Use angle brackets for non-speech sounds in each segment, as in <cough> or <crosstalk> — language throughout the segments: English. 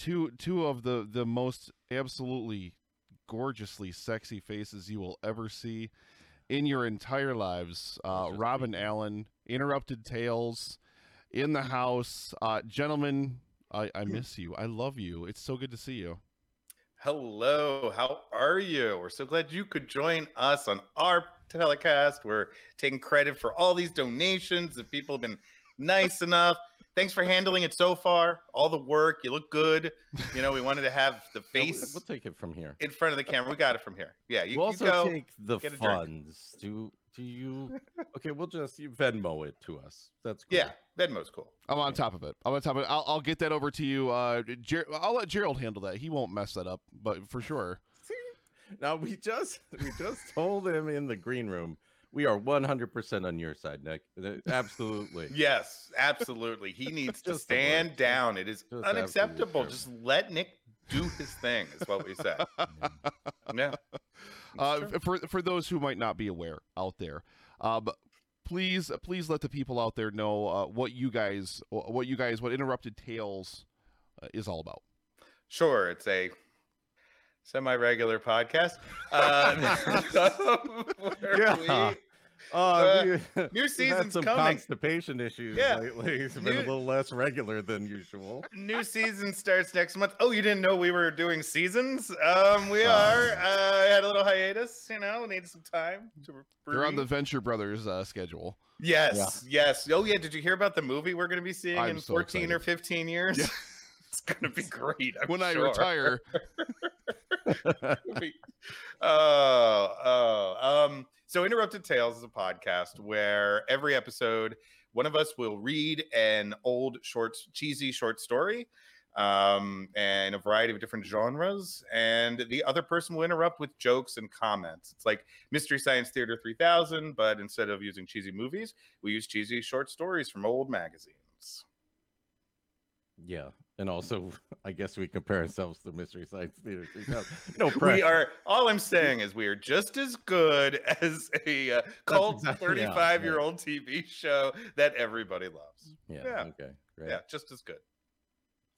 two two of the the most absolutely gorgeously sexy faces you will ever see in your entire lives. Uh, Robin Allen, Interrupted Tales, in the house, uh, gentlemen. I, I miss you. I love you. It's so good to see you. Hello, how are you? We're so glad you could join us on our telecast. We're taking credit for all these donations that people have been nice enough. Thanks for handling it so far. All the work. You look good. You know, we wanted to have the <laughs> face. We'll take it from here. In front of the camera. We got it from here. Yeah, you, we'll also you go, take the funds. Do do you? <laughs> Okay, we'll just you Venmo it to us. That's cool. yeah. Venmo's cool. I'm on top of it. I'm on top of it. I'll, I'll get that over to you. Uh, Jer- I'll let Gerald handle that. He won't mess that up, but for sure. now we just we just told him in the green room we are 100% on your side, Nick. Absolutely. yes, absolutely. He needs to stand down. It is just unacceptable. Just let Nick do his thing, is what we said. <laughs> yeah. Uh, for for those who might not be aware out there, um, please please let the people out there know uh, what you guys what you guys what interrupted tales uh, is all about. Sure, it's a semi-regular podcast. <laughs> Uh, <laughs> yeah. Uh, uh, new season's some coming. constipation issues yeah. lately. It's been new, a little less regular than usual. New season starts next month. Oh, you didn't know we were doing seasons? Um, we uh, are. Uh, had a little hiatus. You know, need some time to. Breathe. You're on the Venture Brothers uh, schedule. Yes, yeah. yes. Oh yeah. Did you hear about the movie we're going to be seeing I'm in so 14 excited. or 15 years? Yeah. <laughs> it's going to be great. I'm when sure. I retire. <laughs> oh, oh. Um, so Interrupted Tales is a podcast where every episode, one of us will read an old short, cheesy short story um, and a variety of different genres. And the other person will interrupt with jokes and comments. It's like Mystery Science Theater 3000, but instead of using cheesy movies, we use cheesy short stories from old magazines. Yeah, and also <laughs> I guess we compare ourselves to Mystery Science Theater. No pressure. We are. All I'm saying is we are just as good <laughs> as a uh, cult 35 yeah, year old yeah. TV show that everybody loves. Yeah. yeah. Okay. Great. Yeah. Just as good.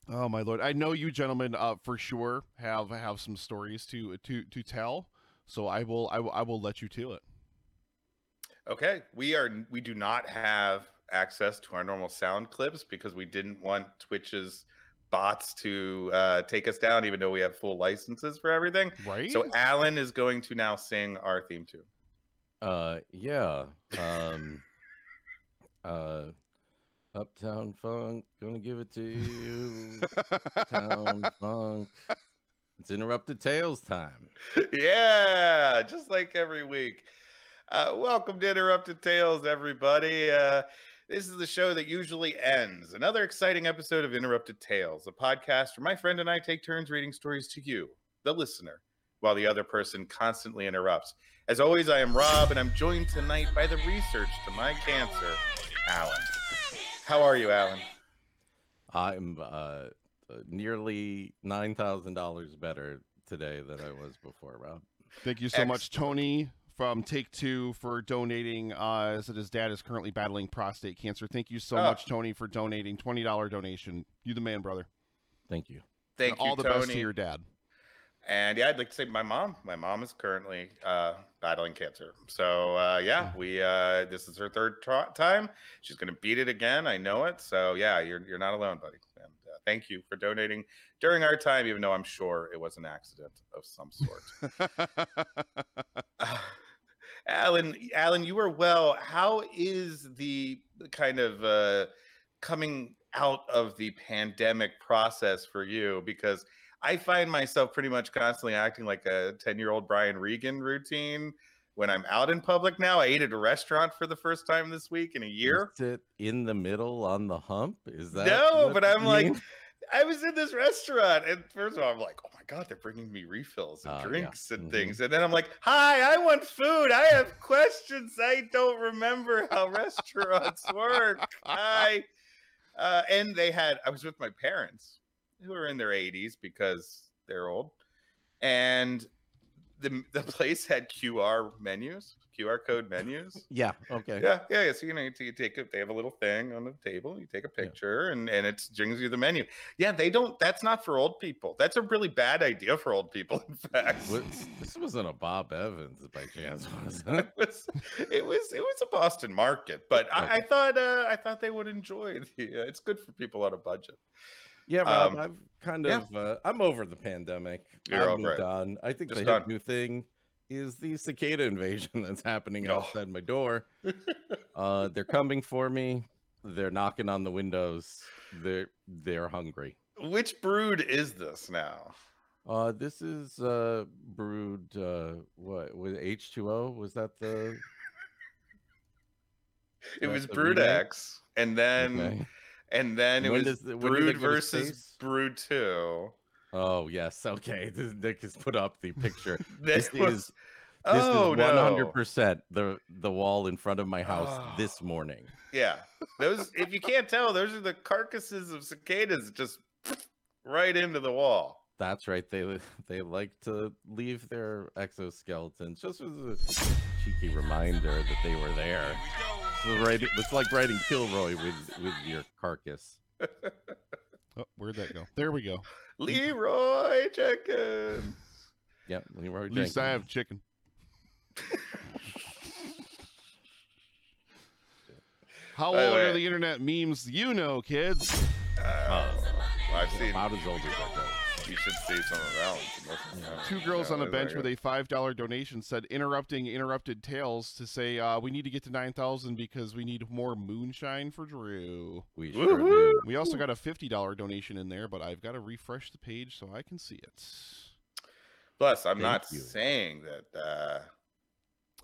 Oh my lord! I know you gentlemen uh, for sure have have some stories to to to tell. So I will I will I will let you to it. Okay, we are we do not have access to our normal sound clips because we didn't want Twitch's bots to uh, take us down, even though we have full licenses for everything. Right. So Alan is going to now sing our theme tune. Uh, yeah. Um, uh, Uptown Funk, gonna give it to you. Uptown <laughs> Funk. It's interrupted tales time. Yeah, just like every week. Uh, welcome to Interrupted Tales, everybody. Uh, this is the show that usually ends. Another exciting episode of Interrupted Tales, a podcast where my friend and I take turns reading stories to you, the listener, while the other person constantly interrupts. As always, I am Rob, and I'm joined tonight by the research to my cancer, Alan. How are you, Alan? I'm uh, nearly $9,000 better today than I was before, Rob. Thank you so Excellent. much, Tony, from Take Two for donating. Uh, as his dad is currently battling prostate cancer. Thank you so oh. much, Tony, for donating twenty dollar donation. You the man, brother. Thank you. Thank and you. All the Tony. best to your dad. And yeah, I'd like to say my mom. My mom is currently uh, battling cancer. So uh, yeah, we uh, this is her third time. She's gonna beat it again. I know it. So yeah, you're you're not alone, buddy. And uh, thank you for donating during our time, even though I'm sure it was an accident of some sort. <laughs> <laughs> Alan, Alan, you are well. How is the kind of uh, coming out of the pandemic process for you? Because I find myself pretty much constantly acting like a 10 year old Brian Regan routine when I'm out in public now. I ate at a restaurant for the first time this week in a year. Sit in the middle on the hump? Is that no? But I'm like, I was in this restaurant, and first of all, I'm like, oh my god, they're bringing me refills and uh, drinks yeah. and mm-hmm. things, and then I'm like, hi, I want food. I have questions. I don't remember how restaurants work. Hi, uh, and they had. I was with my parents, who are in their 80s because they're old, and the the <laughs> place had QR menus, QR code menus. <laughs> Yeah. Okay. Yeah, yeah, yeah. So you know, you, you take it. They have a little thing on the table. You take a picture, and and it brings you the menu. Yeah, they don't. That's not for old people. That's a really bad idea for old people. In fact, this wasn't a Bob Evans by chance, was <laughs> it? it was it was it was a Boston market, but I, I thought uh, I thought they would enjoy <laughs> the. Uh, it's good for people on a budget. Yeah, Rob, Um, I've kind yeah. of uh, I'm over the pandemic. You're I've over moved it. on. I think Just the hip new thing is the cicada invasion that's happening Oh. outside my door. <laughs> uh, they're coming for me. They're knocking on the windows. They're they're hungry. Which brood is this now? Uh, this is uh brewed uh what with H2O? Was that the It was Brood? X, and then okay. and then it When was does the- when do they Brood versus? Brood Two. Oh yes, okay. This, Nick has put up the picture. <laughs> This, This was is this oh is no. one hundred percent the the wall in front of my house Oh. this morning. Yeah, those. if you can't tell, those are the carcasses of cicadas just right into the wall. That's right. They <laughs> they like to leave their exoskeletons just as a cheeky reminder that they were there. So right, it's like writing Kilroy with with your carcass. <laughs> Oh, where'd that go? There we go. Leroy Jenkins. Yep, Leroy At least I have chicken. <laughs> How By the old are the internet memes you know, kids? Uh, I've seen. about as old as I go. You should see some of that. one. Most- Two girls yeah, on a bench with a five dollar donation said interrupting interrupted tales to say uh, we need to get to nine thousand because we need more moonshine for Drew. We sure do. We also got a fifty dollar donation in there, but I've got to refresh the page so I can see it. Plus, I'm Thank not you. saying that. Uh,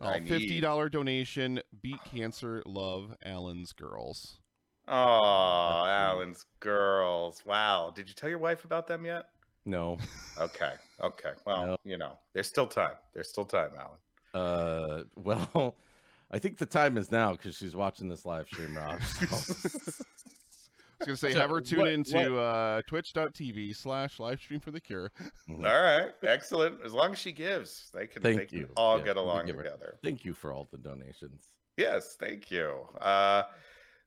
Oh, I fifty dollar donation. Beat cancer. Love Alan's girls. oh, cute. Alan's girls. Wow. Did you tell your wife about them yet? No, Okay. Okay. Well, No. you know, there's still time. There's still time, Alan. uh, <laughs> well, I think the time is now because she's watching this live stream, Rob. so- <laughs> I was gonna say So, have her tune what- into uh, twitch.tv slash live stream for the cure. Mhm. All right. Excellent. As long as she gives, they can, they Thank can you. all Yeah, get along give her- together. Thank you for all the donations. Yes, thank you. Uh,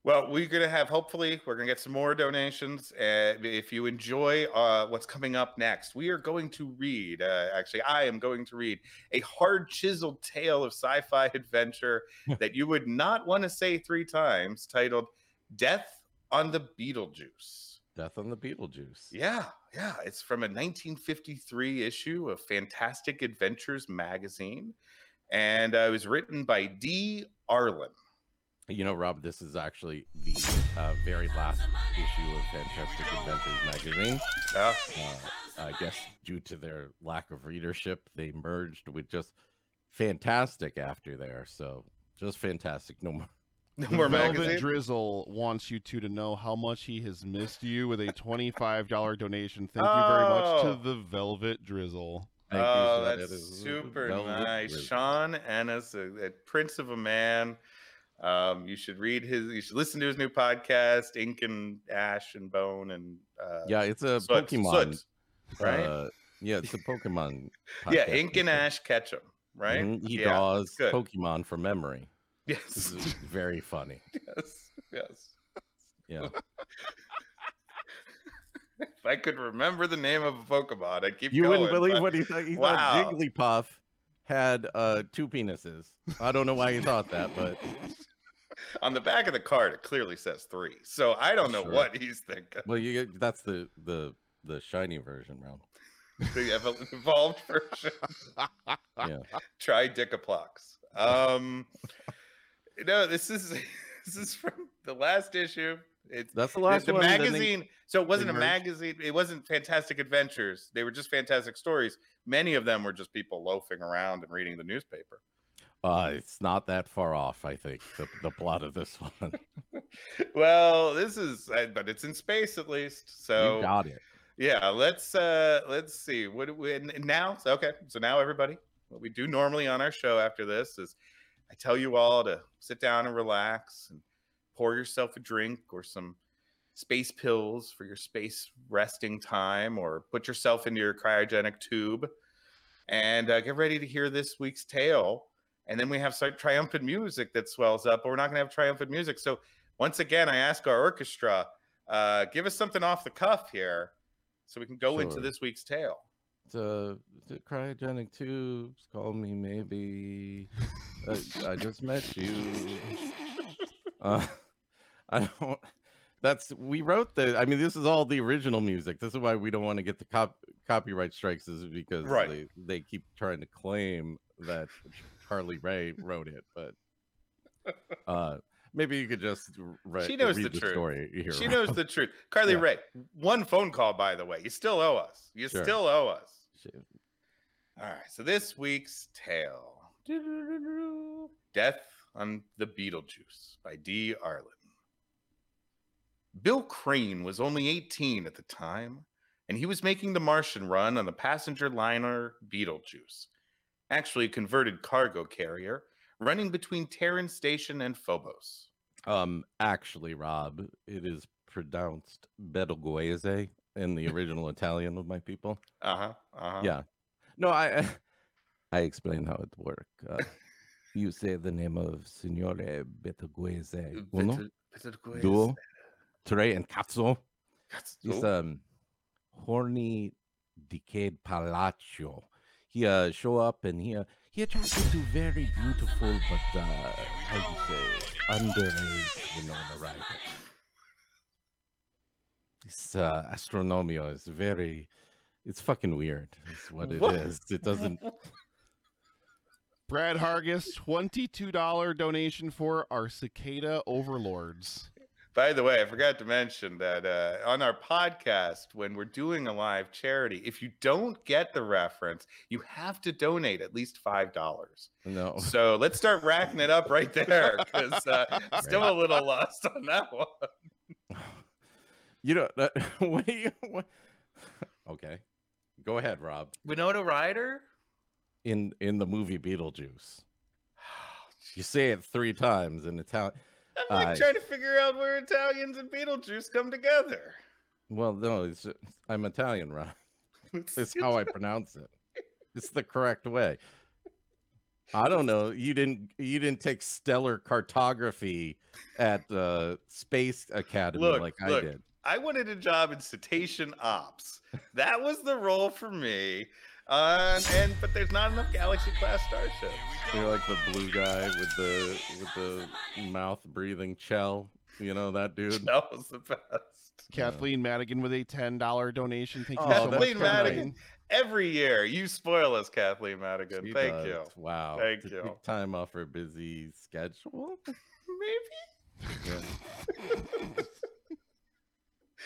well, we're gonna have hopefully we're gonna get some more donations. Uh, if you enjoy uh, what's coming up next, we are going to read. Uh, actually, I am going to read a hard chiseled tale of sci-fi <laughs> adventure <laughs> that you would not want to say three times, titled "Death on the Beetlejuice." Death on the Beetlejuice. Yeah, yeah. It's from a 1953 issue of Fantastic Adventures magazine, and uh, it was written by D. Arlen. You know, Rob, this is actually the uh, very last issue of Fantastic Adventures magazine. Yeah. Uh, I guess due to their lack of readership, they merged with just Fantastic after there. So just Fantastic, no more. No The more Velvet magazine. Drizzle wants you two to know how much he has missed you with a twenty-five dollar donation. Thank you very much Oh. to the Velvet Drizzle. Thank oh, so that that's super Velvet nice. Drizzle. Sean Ennis, a, a prince of a man. Um, you should read his. You should listen to his new podcast, Ink and Ash and Bone and uh, Yeah, it's a Soot- Pokemon. Soot, right? Uh, yeah, it's a Pokemon. <laughs> yeah, Ink and Ash catch 'em, right? Mhm, He Yeah, draws. Pokemon from memory. Yes, very funny. <laughs> yes, yes. Yeah. <laughs> If I could remember the name of a Pokemon, I'd keep You going. wouldn't believe but- what he thought. He Wow. thought Jigglypuff had uh, two penises. I don't know why he thought that, but <laughs> On the back of the card, it clearly says three. So I don't know Sure. what he's thinking. well, you get- that's the the the shiny version, Rob. The evo- <laughs> evolved version. <laughs> Yeah. Try Dickaplox. Um, no, this is this is from the last issue. It's That's the the, last the one. then they- magazine. so it wasn't a merged. magazine. It wasn't Fantastic Adventures. They were just fantastic stories. Many of them were just people loafing around and reading the newspaper. Uh, it's not that far off, I think. The, the plot of this <laughs> one. <laughs> Well, this is, uh, but it's in space at least. So you got it. yeah let's uh let's see what we now okay so now everybody what we do normally on our show after this is i tell you all to sit down and relax and pour yourself a drink or some space pills for your space resting time or put yourself into your cryogenic tube and uh, get ready to hear this week's tale. And then we have some triumphant music that swells up, but we're not going to have triumphant music. So once again, I ask our orchestra, uh, give us something off the cuff here, so we can go into this week's tale. The, the cryogenic tubes call me maybe. Uh, I just met you. <laughs> Uh, I don't. That's we wrote the. I mean, this is all the original music. This is why we don't want to get the cop, copyright strikes, is because Right. they they keep trying to claim that Carly Rae wrote it, but uh, maybe you could just re- She knows the the, truth. story here. She knows the truth. Carly Yeah. Rae, one phone call, by the way. You still owe us. You Sure. still owe us. All right. So this week's tale Death on the Beetlejuice by D. Arlen. Bill Crane was only 18 at the time, and he was making the Martian run on the passenger liner Beetlejuice, actually a converted cargo carrier running between Terran Station and Phobos. Um, actually, Rob, it is pronounced Betelgeuse in the <laughs> original Italian of my people. Uh huh. Uh huh. Yeah. No, I <laughs> I explain how it works. Uh, you say the name of Signore Betelgeuse. Uno, duo, tre, and cazzo. It's um horny, decayed palaccio. He uh show up and he uh, he attracted to very beautiful but uh how do you say underage Winona Ryder. This uh astronomio is very it's fucking weird. It's what it is. What? It doesn't Brad Hargis, $22 donation for our cicada overlords. By the way, I forgot to mention that uh, on our podcast, when we're doing a live charity, if you don't get the reference, you have to donate at least five dollars. no. So let's start racking it up right there, because uh, <laughs> still a little lost on that one. <sighs> You know that <laughs> what do you what? <laughs> Okay. Go ahead, Rob. Winona Ryder. In in the movie Beetlejuice. <sighs> You say it three times in Italian. I'm like Uh, trying to figure out where Italians and Beetlejuice come together. Well, no, it's I'm Italian, Rob. <laughs> It's how I pronounce it. It's the correct way. I don't know. You didn't you didn't take stellar cartography at the Space Academy Look, like look. I did. I wanted a job in cetacean ops. That was the role for me. Uh, and but there's not enough galaxy class starships. You're like the blue guy with the with the mouth breathing shell. You know that dude. <laughs> That was the best. <laughs> Kathleen Madigan with a $10 donation. Thank you Oh, so much. Kathleen Kathleen. Madigan. Every year, you spoil us, Kathleen Madigan. She Thank does. you. Wow. Thank to you. time off her busy schedule. <laughs> Maybe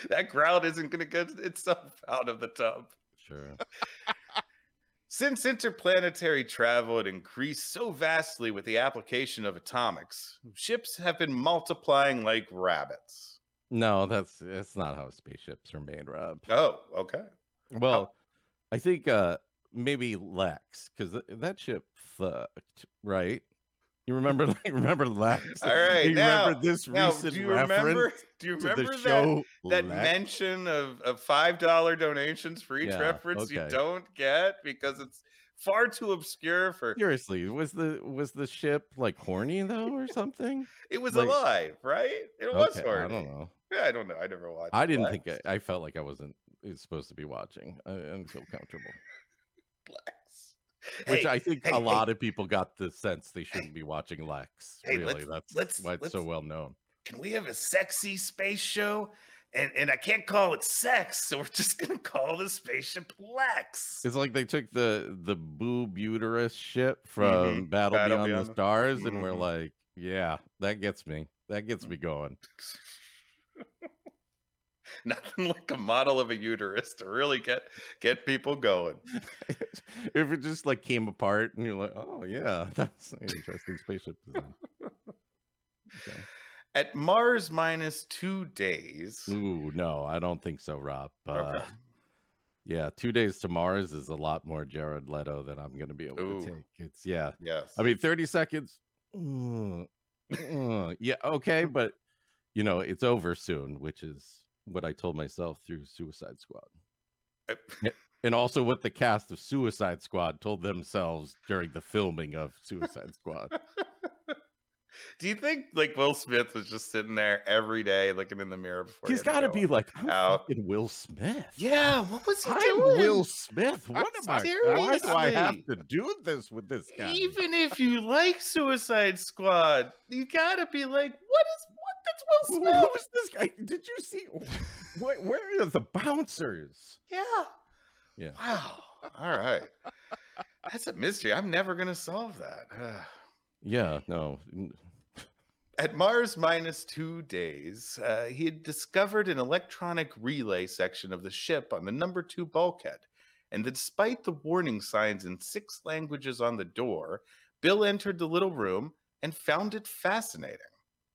that ground isn't going to get itself out of the tub. sure. Since interplanetary travel had increased so vastly with the application of atomics, ships have been multiplying like rabbits. No, that's that's not how spaceships are made, Rob. Oh, okay. Well, I think uh maybe Lexx, because that ship fucked, right? You remember <laughs> like remember last? All right, you now- remember this Now, recent do you reference remember? <laughs> Do you remember that that mention of, of five dollar donations for each Yeah, reference you don't get because it's far too obscure for Seriously, was the was the ship like horny though or something? it was like- alive, right? It was Okay, horny. I don't know. Yeah, I don't know. I never watched. I didn't think I, I felt like I wasn't uh, supposed to be watching. I, didn't feel comfortable, <laughs> Lexx. Which Hey, I think hey, a hey. lot of people got the sense they shouldn't be watching Lexx. Hey, really, let's- that's let's- why it's so let's- well known. can we have a sexy space show? And and I can't call it sex, so we're just gonna call the spaceship Lexx. It's like they took the the boob uterus ship from Battle, Mm-hmm. Battle Beyond, Beyond the Stars, and we're Mhm. like, yeah, that gets me. That gets me going. <laughs> Nothing like a model of a uterus to really get get people going. <laughs> if it just like came apart and you're like, oh yeah, <laughs> that's an interesting spaceship design. Okay. At Mars minus two days. Ooh, no, I don't think so, Rob. Uh, Yeah, two days to Mars is a lot more Jared Leto than I'm going to be able Ooh. to take. It's yeah. Yes. I mean, 30 seconds. mm, mm, yeah, okay, but you know, it's over soon, which is what I told myself through Suicide Squad. And also what the cast of Suicide Squad told themselves during the filming of Suicide Squad. <laughs> Do you think like Will Smith was just sitting there every day looking in the mirror before? He's got to be like, I'm out. fucking Will Smith. Yeah, what was he I'm doing? Will Smith. <laughs> What am I? Why do I have to do this with this guy? Even if you like Suicide Squad, you gotta be like, what is Will <laughs> Who Smith. was this guy? Did you see? <laughs> Where, where are the bouncers? Yeah. Yeah. Wow. All right. That's a mystery. I'm never gonna solve that. <sighs> Yeah, no. At Mars minus two days, uh, he had discovered an electronic relay section of the ship on the number two bulkhead. And despite the warning signs in six languages on the door, Bill entered the little room and found it fascinating.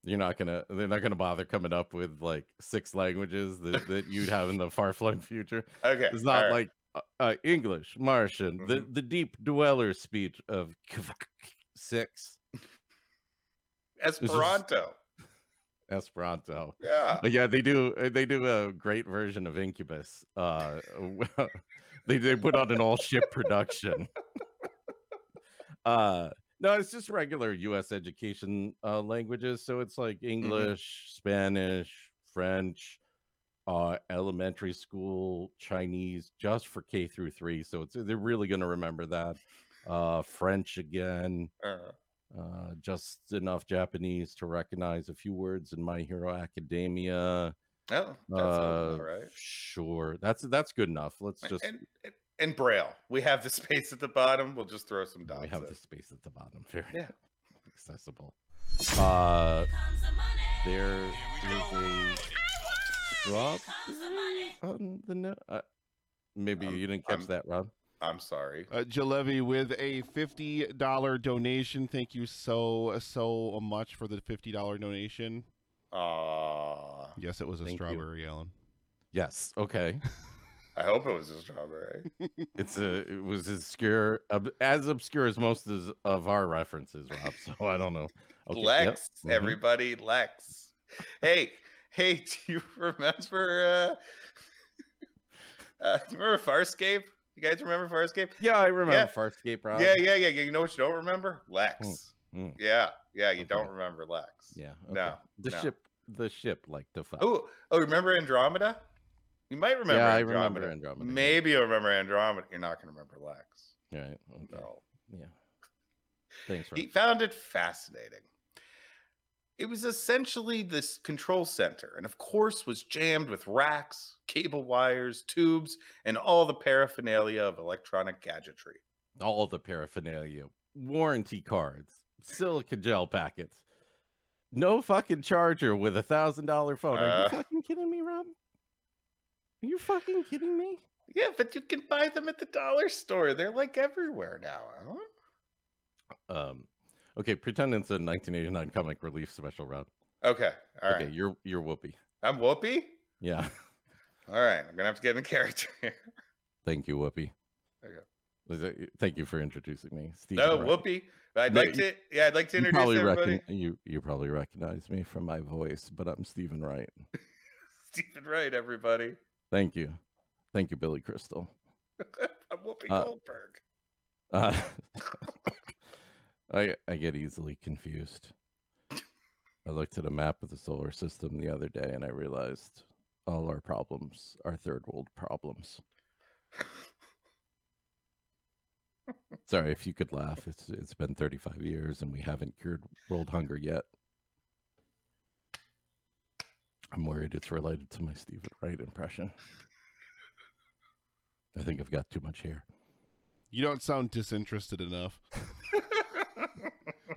You're not gonna. They're not gonna bother coming up with like six languages that, that you'd have in the far flung future. Okay. It's not right. like uh, uh, English, Martian, the Mhm. the deep dweller speech of <laughs> six Esperanto. Esperanto. Yeah. But yeah, they do. uh, They do a great version of Incubus. Uh, <laughs> they they put on an all ship production. <laughs> uh, no, it's just regular U.S. education uh, languages. So it's like English, Spanish, French, uh, elementary school Chinese, just for K through three. So it's they're really going to remember that. Uh, French again Uh, uh, just enough Japanese to recognize a few words in My Hero Academia. oh, that sounds Uh, all right. Sure, that's that's good enough. Let's just and, and, and Braille. We have the space at the bottom. We'll just throw some dots. we have in. the space at the bottom, very Yeah. accessible. Uh, there is a drop on the note. Uh, maybe I'm- you didn't catch I'm- that, Rob. I'm sorry. Uh, Jalevi with a fifty dollar donation. Thank you so so much for the fifty dollar donation. Aw. Yes, it was a Thank you. strawberry, Alan. Yes. Okay. <laughs> I hope it was a strawberry. <laughs> It's a it was obscure, ob- as obscure as most of, of our references, Rob. So I don't know. Okay, yep, Lexx, mhm. everybody, Lexx. Hey, hey, <laughs> do you remember uh, <laughs> uh do you remember Farscape? You guys remember Farscape? Yeah, I remember Yeah. Farscape, Rob. Yeah, yeah, yeah. You know what you don't remember? Lexx. mm. Yeah, yeah, you don't remember Lexx. Yeah. No. The no. ship the ship like the. Oh, oh, remember Andromeda? You might remember yeah, I Andromeda. remember Andromeda. Maybe you'll remember Andromeda. You're not going to remember Lexx. Right. Okay. No. Yeah. Thanks, Rob. He found it fascinating. It was essentially this control center, and of course, was jammed with racks, cable wires, tubes, and all the paraphernalia of electronic gadgetry. All the paraphernalia, warranty cards, silica gel packets. No fucking charger with a thousand dollar phone. Are Uh. you fucking kidding me, Rob? Are you fucking kidding me? Yeah, but you can buy them at the dollar store. They're like everywhere now. Alan. Um, okay, pretend it's a 1989 comic relief special, Rob. Okay, all right. okay, you're you're Whoopi. I'm Whoopi. Yeah, <laughs> All right, I'm gonna have to get in the character <laughs> here. thank you, Whoopi. Okay. Was it- Thank you for introducing me, Steve. No, Whoopi. I'd No, like you- to. Yeah, I'd like to introduce probably everybody. reckon you you probably recognize me from my voice, but I'm Steven Wright. <laughs> Steven Wright, everybody. Thank you, thank you, Billy Crystal. <laughs> I'm Whoopi Uh, Goldberg. Uh, <laughs> I I get easily confused. I looked at a map of the solar system the other day and I realized all our problems are third world problems. <laughs> Sorry if you could laugh. It's it's been 35 years and we haven't cured world hunger yet. I'm worried it's related to my Steven Wright impression. I think I've got too much hair. You don't sound disinterested enough. <laughs>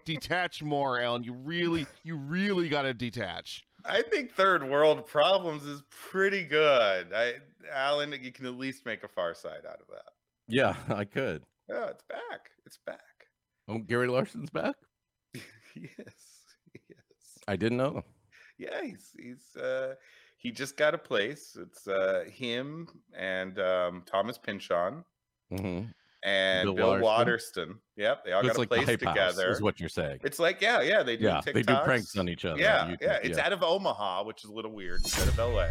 detach more, Alan. You really, you really got to detach. I think third world problems is pretty good. I, Alan, you can at least make a far side out of that. Yeah, I could. Yeah, it's back. It's back. Oh, Gary Larson's back. <laughs> yes, yes. I didn't know. Yeah, he's he's uh he just got a place. It's uh him and um Thomas Pynchon Mm-hmm. and Bill Bill, Waterston? Waterston. Yep, they all It's got a like the place hype house, together. is what you're saying. It's like yeah, yeah, they do Yeah, TikToks. they do pranks on each other. Yeah, YouTube, yeah, it's out of Omaha, which is a little weird instead of LA.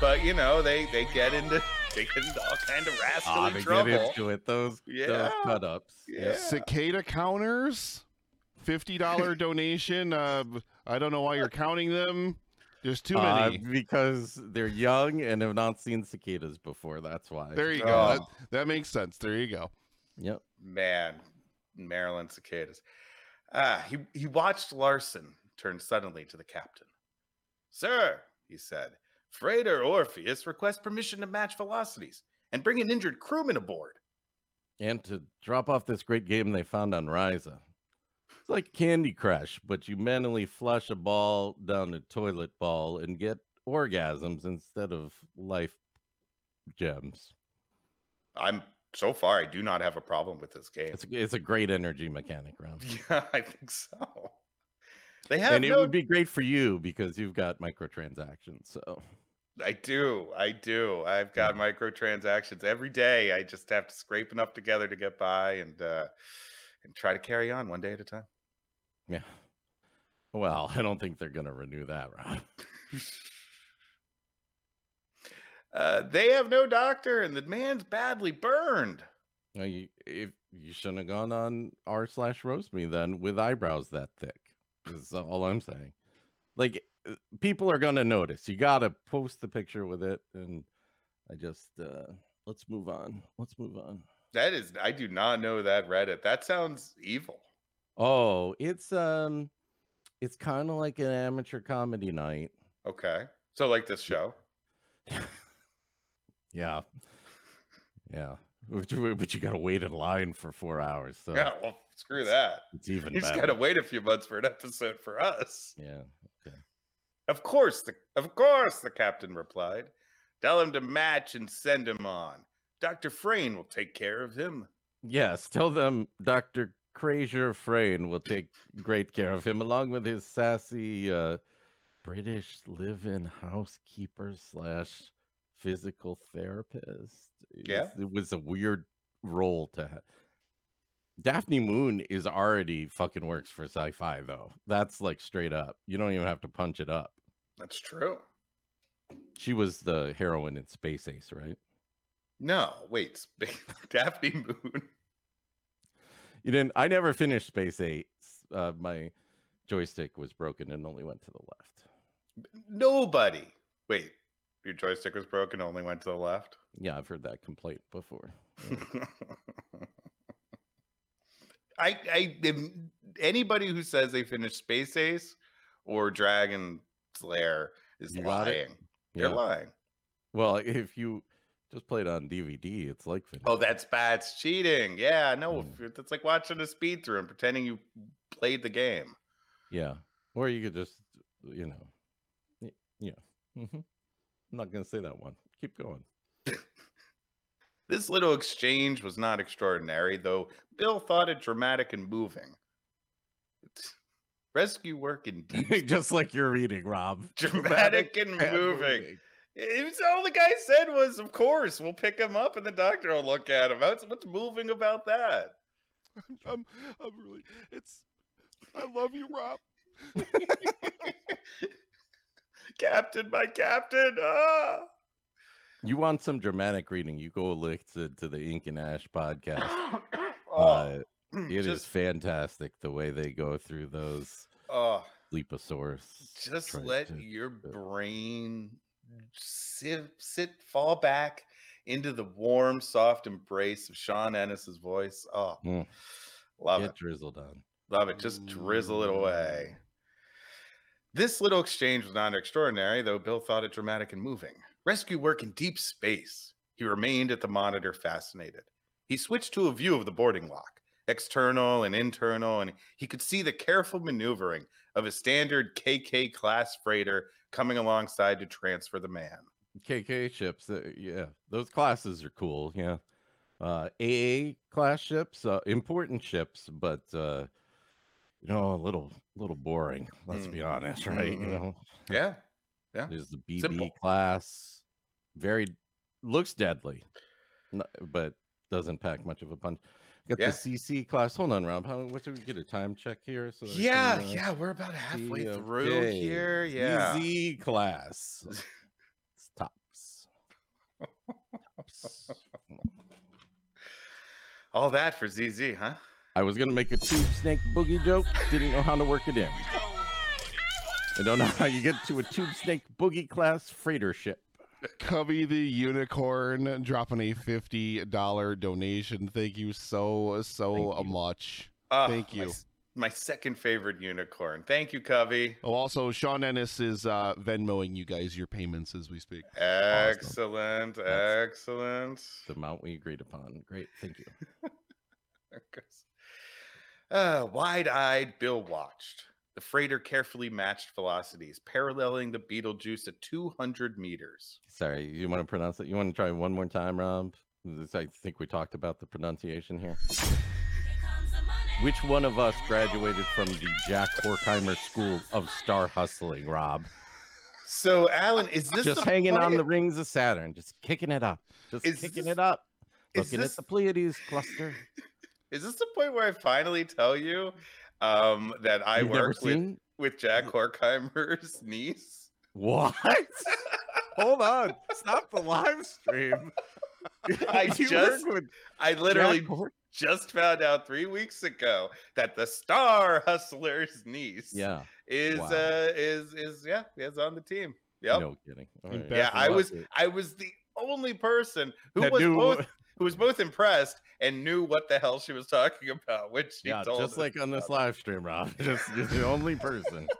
But you know, they they get into they get into all kind of Ah, rascally they get into it. Those, Yeah. those cut ups. Yeah. Cicada counters, fifty dollar donation. Uh, I don't know why you're counting them. There's too Uh, many. because they're young and have not seen cicadas before. That's why. there you Oh. go. That, that makes sense. There you go. Yep. Man, Maryland cicadas. Ah, he, he watched Larson turn suddenly to the captain. Sir, he said, freighter Orpheus requests permission to match velocities and bring an injured crewman aboard. And to drop off this great game they found on Ryza. Like Candy Crush, but you manually flush a ball down a toilet ball and get orgasms instead of life gems. I'm so far, I do not have a problem with this game. It's it's a great energy mechanic round. <laughs> Yeah, I think so. They have And it would be great for you because you've got microtransactions. So I do. I do. I've got microtransactions every day. I just have to scrape enough together to get by and uh and try to carry on one day at a time. Yeah. Well, I don't think they're gonna renew that round. <laughs> Uh they have no doctor and the man's badly burned. No, you, if you shouldn't have gone on r slash roast me then with eyebrows that thick. Is all I'm saying. Like uh, people are gonna notice. You gotta post the picture with it, and I just uh let's move on. Let's move on. That is I do not know that Reddit. That sounds evil. Oh, it's um, it's kind of like an amateur comedy night. Okay. So like this show. Yeah, yeah. But you, but you gotta wait in line for four hours, so Yeah, well, screw that. it's even You just better. gotta wait a few months for an episode for us. Yeah. Of course, the of course, the captain replied. Tell him to match and send him on. Dr. Frayne will take care of him. Yes, tell them Dr. Frasier Frayne will take great care of him, along with his sassy uh, British live-in housekeeper slash physical therapist. Yeah. It was a weird role to have. Daphne Moon is already fucking works for sci-fi though. That's like straight up. You don't even have to punch it up. That's true. She was the heroine in Space Ace, right? No, wait. <laughs> Daphne Moon. You didn't. I never finished Space Ace. Uh, my joystick was broken and only went to the left. Nobody. Wait, your joystick was broken, and only went to the left? Yeah, I've heard that complaint before. <laughs> I, I, anybody who says they finished Space Ace or Dragon's Lair is You got it? lying. They're Yeah. lying. Well, if you just play it on DVD, it's like finished. Oh, that's bad. It's cheating. Yeah, no, Mm. it's like watching a speed through and pretending you played the game. yeah. Or you could just, you know, yeah. hmm I'm not gonna say that one. Keep going. <laughs> This little exchange was not extraordinary, though Bill thought it dramatic and moving. It's <laughs> rescue work indeed. <laughs> just like you're reading, Rob. Dramatic and moving. It was all the guy said was, "Of course, we'll pick him up, and the doctor will look at him." What's, what's moving about that? <laughs> I'm, I'm really. It's. I love you, Rob. <laughs> captain, my captain. Ah. You want some dramatic reading? You go listen to the Ink and Ash podcast. <coughs> oh, Uh, it is just, fantastic the way they go through those oh, Leaposaurus. just let to- your brain sit, sit, fall back into the warm, soft embrace of Sean Ennis's voice. Oh, Mm. love get it. drizzled on. Love it. Just drizzle it away. This little exchange was not extraordinary, though Bill thought it dramatic and moving. Rescue work in deep space. He remained at the monitor, fascinated. He switched to a view of the boarding lock, external and internal, and he could see the careful maneuvering of a standard KK class freighter coming alongside to transfer the man. KK ships, uh, yeah, those classes are cool. Yeah, uh, AA class ships, uh, important ships, but uh, you know, a little, little boring. Let's be honest, right? You Mhm. know, Yeah. yeah. there's the BB Simple. class, very looks deadly, but doesn't pack much of a punch. Got Yeah. the CC class. Hold on, Rob. How? What should we get a time check here? So Yeah, can, uh, yeah, we're about halfway see, through okay. here. Yeah. EZ class. <laughs> It's tops. All that for ZZ, huh? I was gonna make a tube snake boogie joke, didn't know how to work it in. I don't know how you get to a tube snake boogie class freighter ship. Covey the unicorn dropping a fifty dollar donation. Thank you so so Thank you. much. Ah, Thank you. s- My, second favorite unicorn. Thank you, Covey. Oh, also Sean Ennis is uh, Venmoing you guys your payments as we speak. Excellent, That's- excellent. The amount we agreed upon. Great, thank you. <laughs> Uh, wide-eyed Bill watched. The freighter carefully matched velocities, paralleling the Beetlejuice at 200 meters. Sorry, you want to pronounce it? You want to try one more time, Rob? I think we talked about the pronunciation here. Which one of us graduated from the Jack Horkheimer School of Star Hustling, Rob? So, Alan, is this Just hanging on the rings of Saturn, just kicking it up, just Is kicking this- it up, looking this- at the Pleiades cluster. <laughs> Is this the point where I finally tell you um, that I You've work with, seen with Jack Horkheimer's <laughs> niece? what? <laughs> Hold on, stop the live stream. I <laughs> just, with I literally Jack just found out three weeks ago that the Star Hustler's niece yeah, is Wow. uh is is yeah is on the team. Yep. no kidding. Right. Yeah, I was it. I was the only person who That was knew- both who was both impressed and knew what the hell she was talking about which she yeah, told just us like on this live stream, Rob. <laughs> Just you're the only person. <laughs>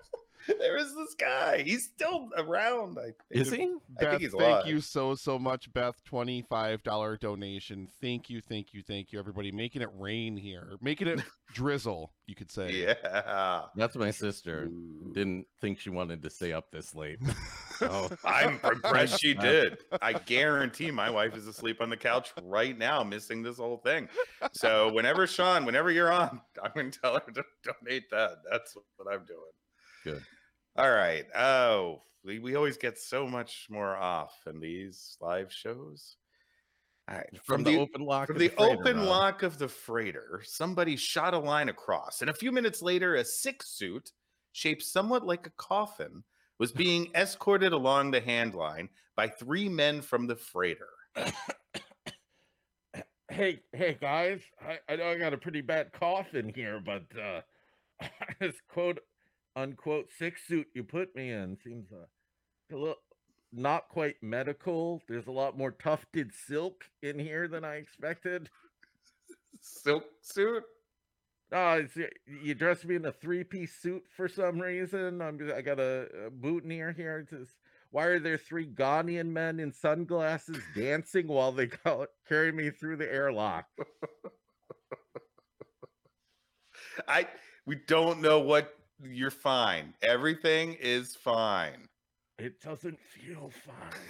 it. there is this guy. He's still around. I think. Is he? I think Beth, he's thank alive. you so so much, Beth. Twenty five dollar donation. Thank you, thank you, thank you, everybody. Making it rain here, making it <laughs> drizzle. You could say. Yeah. That's my sister. Ooh. Didn't think she wanted to stay up this late. So <laughs> oh. I'm impressed she <laughs> did. I guarantee my wife is asleep on the couch right now, missing this whole thing. So whenever Sean, whenever you're on, I'm going to tell her to donate that. That's what I'm doing. Good. All right. Oh, we, we always get so much more off in these live shows. All right. from, the, open lock, From of the, freighter, open lock of the freighter, somebody shot a line across, and a few minutes later, a six suit, shaped somewhat like a coffin, was <laughs> being escorted along the hand line by three men from the freighter. <coughs> Hey, hey guys, I, I know I got a pretty bad cough in here, but uh <laughs> this quote unquote six suit you put me in seems uh, a little not quite medical. There's a lot more tufted silk in here than I expected. Silk suit? Oh, you dressed me in a three-piece suit for some reason. I'm I got a, a boutonniere here. It's just- why are there three Ghanaian men in sunglasses dancing while they <laughs> go, carry me through the airlock? <laughs> I we don't know what you're fine. Everything is fine. It doesn't feel fine. <laughs>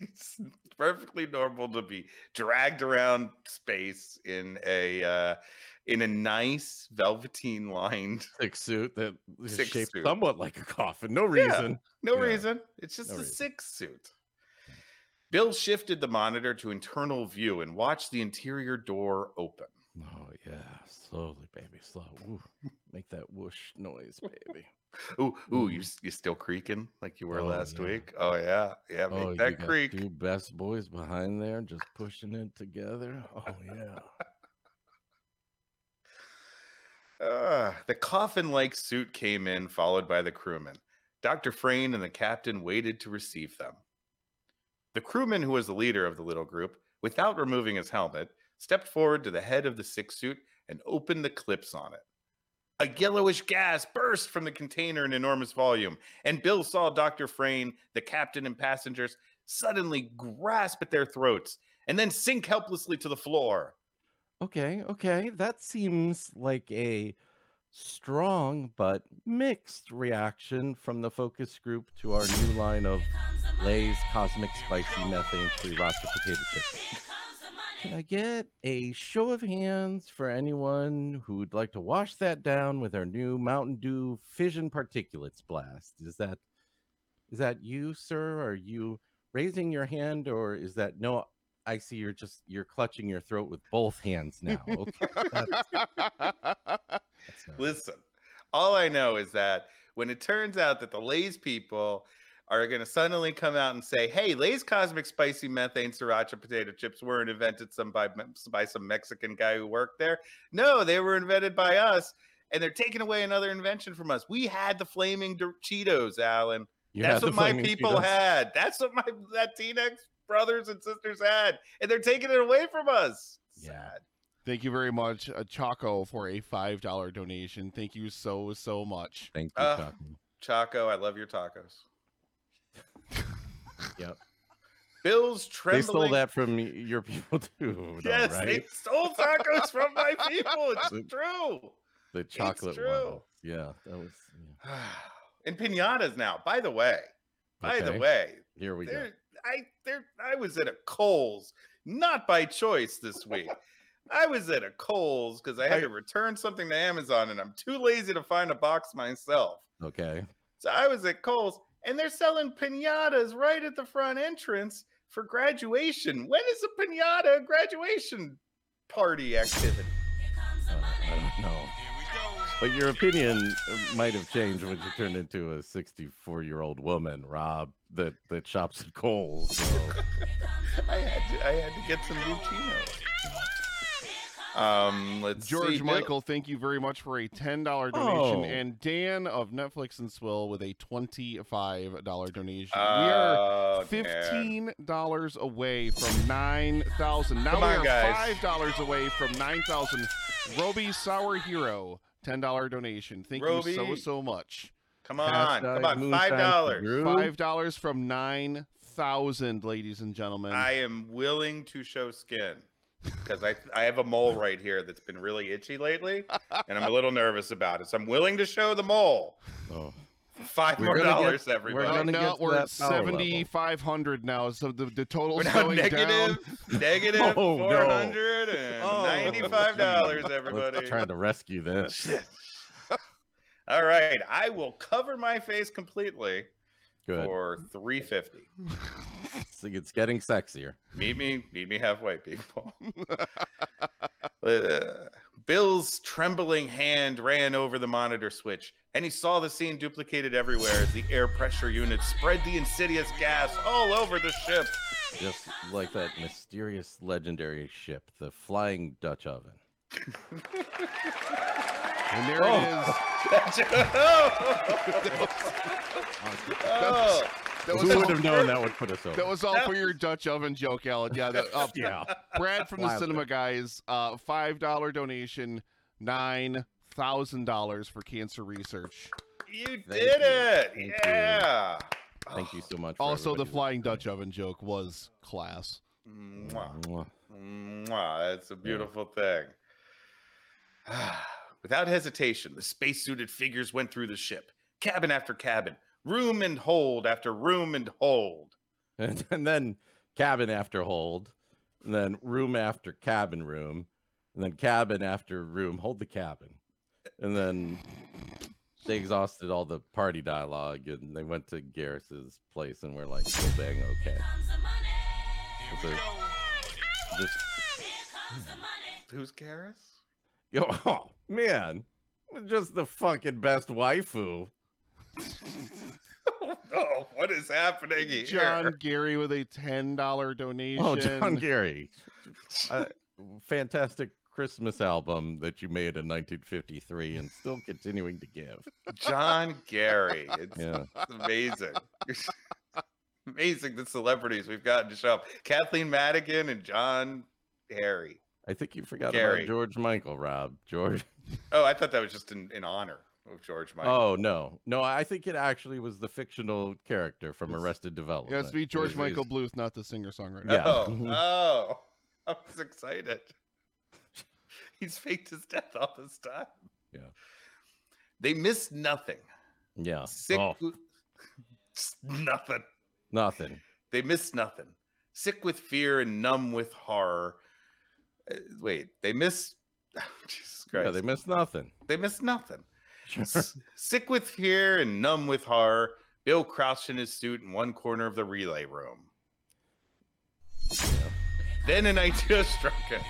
It's perfectly normal to be dragged around space in a uh, in a nice velveteen lined six suit that is Six shaped suit. somewhat like a coffin. No Yeah. reason. No Yeah. reason. It's just No a reason. six suit. Bill shifted the monitor to internal view and watched the interior door open. Oh yeah, slowly, baby, slow. Make that whoosh noise, baby. Ooh, ooh, you s- you still creaking like you were Oh, last yeah. week? Oh yeah, yeah, make oh, that creak. two best boys behind there, just pushing it together. Oh yeah. <laughs> Ah, the coffin-like suit came in, followed by the crewman. Dr. Frayne and the captain waited to receive them. The crewman, who was the leader of the little group, without removing his helmet, stepped forward to the head of the six suit and opened the clips on it. A yellowish gas burst from the container in enormous volume, and Bill saw Dr. Frayne, the captain, and passengers suddenly grasp at their throats and then sink helplessly to the floor. Okay, okay. That seems like a strong but mixed reaction from the focus group to our new line of Lay's Cosmic Spicy Methane Free Roster Potato Chips. Can I get a show of hands for anyone who'd like to wash that down with our new Mountain Dew Fission Particulates Blast? Is that is that you, sir? Are you raising your hand, or is that no? I see you're just you're clutching your throat with both hands now. Okay, that's <laughs> not- uh, Listen, all I know is that when it turns out that the Lay's people are going to suddenly come out and say, "Hey, Lay's Cosmic Spicy Methane Sriracha Potato Chips weren't invented some by by some Mexican guy who worked there. No, they were invented by us, and they're taking away another invention from us. We had the flaming Dor- Cheetos, Alan. You That's what my people Cheetos? had. That's what my Latinx brothers and sisters had, and they're taking it away from us. Yeah. Sad. Thank you very much, uh, Chaco, for a five dollar donation. Thank you so so much. Thank you, Uh, Chuck. Chaco, I love your tacos. Yep. Bill's trembling. They stole that from your people <laughs> too, though, Yes, they right? stole tacos from my people. <laughs> It's The- true. The chocolate true. one. Yeah, that was. <sighs> and pinatas now. By the way, by the way, Here we go. I there I was at a Kohl's, not by choice this week. I was at a Kohl's because I had I- to return something to Amazon, and I'm too lazy to find a box myself. Okay. So I was at Kohl's, and they're selling pinatas right at the front entrance for graduation. When is a pinata a graduation party activity? Uh, I don't know. But your opinion uh, might have changed when you turned into a 64 year old woman, Rob, that, that shops at Kohl's. So. <laughs> I had to, I had to get some Buccino. Um, let's George see. Michael, thank you very much for a ten dollar donation, Oh. and Dan of Netflix and Swill with a twenty five dollar donation. we are Oh, fifteen dollars away from nine thousand. Now Come we on, are guys. five dollars away from nine thousand. Roby Sour Hero, ten dollar donation. Thank you so so much. Come on, Hashtag come on, five dollars. Five dollars from nine thousand, ladies and gentlemen. I am willing to show skin because I I have a mole right here that's been really itchy lately, and I'm a little nervous about it. So I'm willing to show the mole. Oh. 5 We're more gonna get- dollars, we're everybody. Oh, gonna no, get we're that at power level. seventy five hundred now, so the the total's We're now going negative, down. negative <laughs> Oh, no. four hundred and ninety-five <laughs> oh, dollars, Let's everybody. trying to rescue this. <laughs> All right, I will cover my face completely Good. for three fifty. See, it's getting sexier. Meet me, meet me halfway, people. <laughs> <laughs> Uh, Bill's trembling hand ran over the monitor switch, and he saw the scene duplicated everywhere as the air pressure unit spread the insidious gas all over the ship. Just like that mysterious legendary ship, the Flying Dutch Oven. <laughs> And there Oh. it is. <laughs> oh, That was, Who would have known that would put us over? that was all for your <laughs> Dutch oven joke, Alan. Yeah, that, uh, yeah. Brad from the Wow. Cinema Guys, uh, five dollar donation, nine thousand dollars for cancer research. you Thank did you. it! Thank you. yeah. Thank you so much. Also, the flying that- Dutch oven joke was class. Mwah. Mwah. Mwah, that's a beautiful thing. <sighs> <sighs> <sighs> Without hesitation, the spacesuited figures went through the ship, cabin after cabin, room and hold after room and hold. <laughs> And, and then cabin after hold, and then room after cabin room, and then cabin after room. Hold the cabin, and then they exhausted all the party dialogue, and they went to Garrus's place, and we're like, "Oh, bang, okay." It's a- just Who's Garrus? Yo, <laughs> oh man, just the fucking best waifu. <laughs> oh, what is happening here? John Gary with a ten dollar donation. Oh, John Gary, <laughs> uh, fantastic Christmas album that you made in 1953 and still continuing to give. John Gary. It's Yeah. amazing. amazing the celebrities we've gotten to show up. Kathleen Madigan and John Harry. I think you forgot Gary. about George Michael, Rob. George. <laughs> Oh, I thought that was just in, in honor of George Michael. Oh no, no, I think it actually was the fictional character from It's- Arrested Development. Yeah, it's be George was- Michael it Bluth, not the singer songwriter. yeah. Oh, <laughs> oh, <laughs> I was excited. He's faked his death all this time. Yeah. They missed nothing. Yeah. Sick. Oh, with- nothing. nothing. They missed nothing. Sick with fear and numb with horror. Uh, wait, they miss. <laughs> Jesus Christ. Yeah, they missed nothing. they missed nothing. Sure. S- Sick with fear and numb with horror, Bill crouched in his suit in one corner of the relay room. Then an idea <laughs> struck him.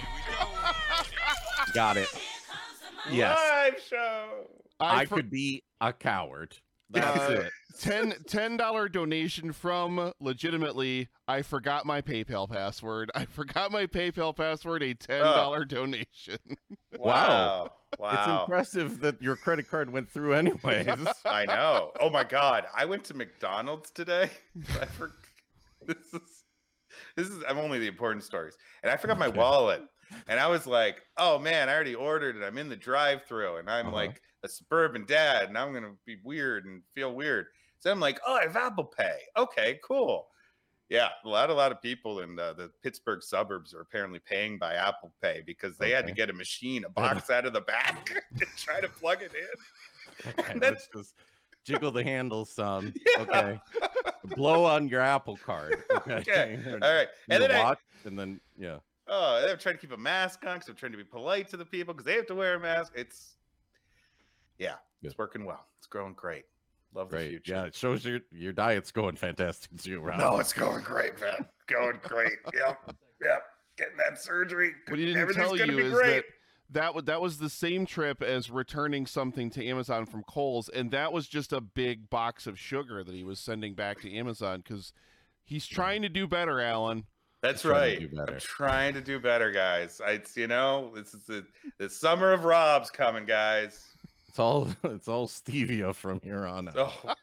Got it. Yes. Live show. I for- could be a coward. That's Uh, it. <laughs> 10 ten dollar donation from legitimately I forgot my PayPal password. I forgot my PayPal password. A ten dollar donation. Wow. Wow. It's impressive that your credit card went through anyways. <laughs> I know. Oh my god. I went to McDonald's today. <laughs> I for... This is this is I'm only the important stories. And I forgot my wallet. And I was like, oh man, I already ordered it. I'm in the drive-through and I'm Uh-huh. like a suburban dad and I'm gonna be weird and feel weird. So I'm like, oh, I have Apple Pay. Okay, cool. Yeah, a lot, a lot of people in the, the Pittsburgh suburbs are apparently paying by Apple Pay because they had to get a machine, a <laughs> box out of the back, <laughs> to try to plug it in. Okay, That's- just jiggle the handle some. <laughs> Yeah. Okay. Blow on your Apple card. Okay. Okay, All right, and then I, and then yeah. oh, they're trying to keep a mask on because they're trying to be polite to the people because they have to wear a mask. It's, yeah, Good. it's working well. It's growing great. Love the future. Yeah, it shows your your diet's going fantastic too, Rob. No, it's going great, man. Going great. <laughs> Yep, yep. Getting that surgery. What he didn't tell you is great. that that wa- that was the same trip as returning something to Amazon from Kohl's, and that was just a big box of sugar that he was sending back to Amazon because he's trying to do better, Alan. That's trying to right. do I'm trying to do better, guys. I, it's, you know, this is the, the summer of Rob's coming, guys. It's all <laughs> it's all stevia from here on out. Oh,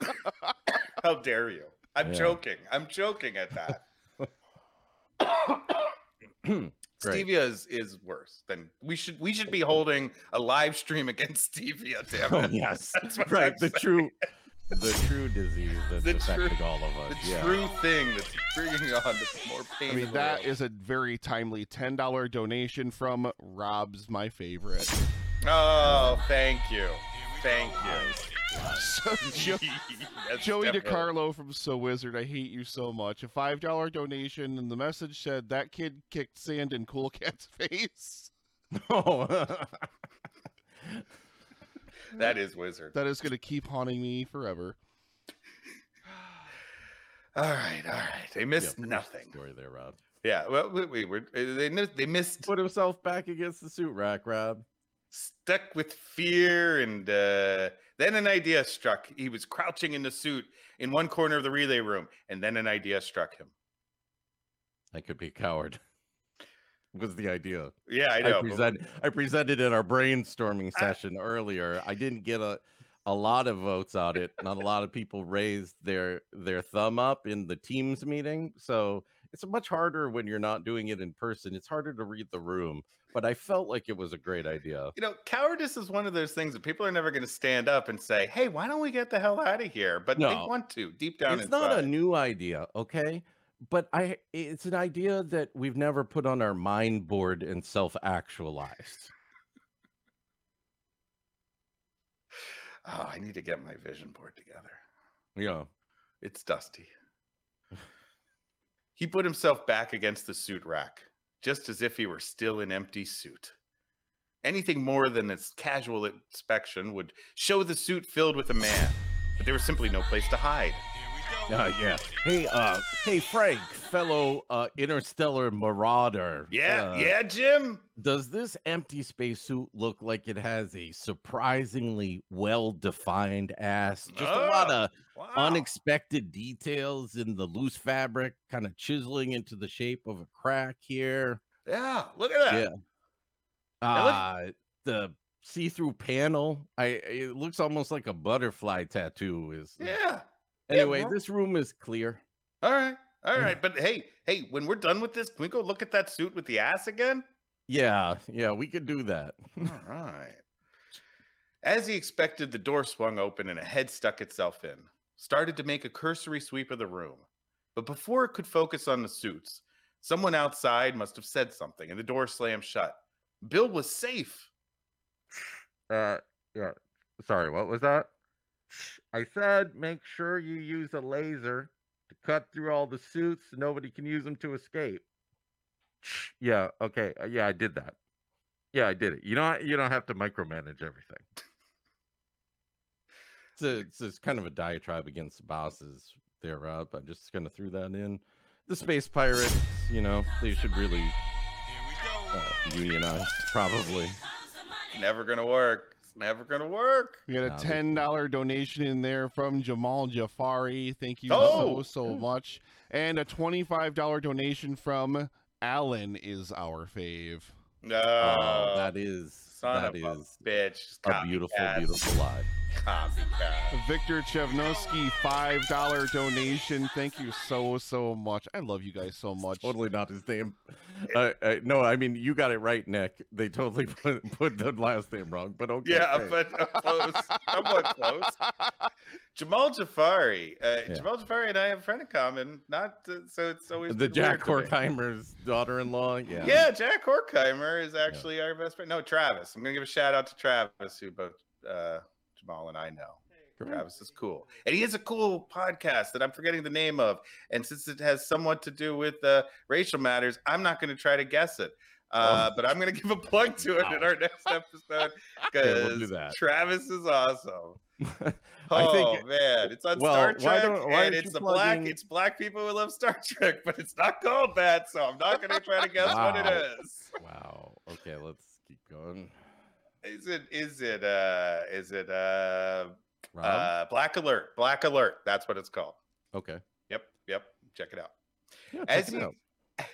<laughs> how dare you? I'm Yeah. joking. I'm joking at that. <laughs> <coughs> Stevia is, is worse than we should we should be holding a live stream against stevia, damn Oh, it. yes. That's right. I'm The saying. true the true disease that's The affecting true- all of The us. yeah. true thing that's bringing on the more pain. I mean, the that is a very timely ten dollar donation from Rob's my favorite. Oh, thank you. Thank you. So, <laughs> Jo- Joey definitely- DiCarlo from So Wizard, I hate you so much. A five dollar donation, and the message said that kid kicked sand in Cool Cat's <laughs> face. Oh. <laughs> That is wizard. That is going to keep haunting me forever. <sighs> All right, all right. They missed Yeah, nothing. Story there, Rob. Yeah, well, we, we were they mi- they missed Put himself back against the suit rack, Rob. Stuck with fear, and uh, then an idea struck. He was crouching in the suit in one corner of the relay room, and then an idea struck him. I could be a coward. Was the idea. Yeah, I I, know. but- present, I presented in our brainstorming session earlier. I didn't get a, a lot of votes on it. Not a lot of people raised their their thumb up in the Teams meeting. So it's much harder when you're not doing it in person. It's harder to read the room. But I felt like it was a great idea. you know, cowardice is one of those things that people are never going to stand up and say, "Hey, why don't we get the hell out of here?" But they want to deep down it's inside. not a new idea, okay? But I it's an idea that we've never put on our mind board and self-actualized. oh, I need to get my vision board together. Yeah. It's dusty. He put himself back against the suit rack, just as if he were still in empty suit. Anything more than this casual inspection would show the suit filled with a man, but there was simply no place to hide. <laughs> Uh, yeah. Hey, uh, hey, Frank, fellow uh, interstellar marauder. Yeah, uh, yeah, Jim. Does this empty spacesuit look like it has a surprisingly well-defined ass? Just a lot Oh, of Wow. unexpected details in the loose fabric, kind of chiseling into the shape of a crack here. yeah, look at that. Yeah. Look- Uh, the see-through panel, I it looks almost like a butterfly tattoo. Is Yeah. Yeah, anyway, bro. this room is clear. All right. All Mm. But hey, hey, when we're done with this, can we go look at that suit with the ass again? Yeah, yeah, we could do that. All right. As he expected, the door swung open and a head stuck itself in, started to make a cursory sweep of the room. But before it could focus on the suits, someone outside must have said something and the door slammed shut. Bill was safe. Uh, yeah. Sorry, what was that? I said make sure you use a laser to cut through all the suits so nobody can use them to escape. Yeah, okay. uh, Yeah, I did that. Yeah, I did it. You don't you don't have to micromanage everything. It's, a, it's, it's kind of a diatribe against the bosses there, Rob. I'm just gonna throw that in. The space pirates, you know, they should really uh, unionize, probably. Never gonna work. It's never gonna work. We got a ten dollar donation in there from Jamal Jafari. Thank you Oh! so so much, and a twenty five dollar donation from Alan is our fave. No, Oh, that is son that of a bitch. a beautiful, Copycats. beautiful live. Copycat. Victor Chevnosky, five dollar donation. Thank you so so much. I love you guys so much. Totally not his name. Uh, uh, no, I mean you got it right, Nick. They totally <laughs> put, put the last name wrong, but okay. Yeah, great. but uh, close, somewhat close. Jamal Jafari. Uh, Yeah. Jamal Jafari and I have a friend in common. Not uh, so it's always the Jack weird. Horkheimer's daughter-in-law. Yeah. Yeah, Jack Horkheimer is actually our best friend. No, Travis. I'm gonna give a shout out to Travis, who both uh, Jamal and I know. Great. Travis is cool, and he has a cool podcast that I'm forgetting the name of. And since it has somewhat to do with uh, racial matters, I'm not going to try to guess it. Uh, Oh. But I'm going to give a plug to it in our next episode <laughs> because we'll. Travis is awesome. <laughs> I Oh think- man, it's on well, Star why Trek, don't- why and it's the black. It's black people who love Star Trek, but it's not called that. So I'm not going to try to guess what it is. Wow. Okay, let's keep going. Is it? Is it? Uh, is it? Uh, Rob? uh, Black Alert. Black Alert. That's what it's called. okay. Yep. Yep. Check it out. Yeah, As it you- out. <laughs>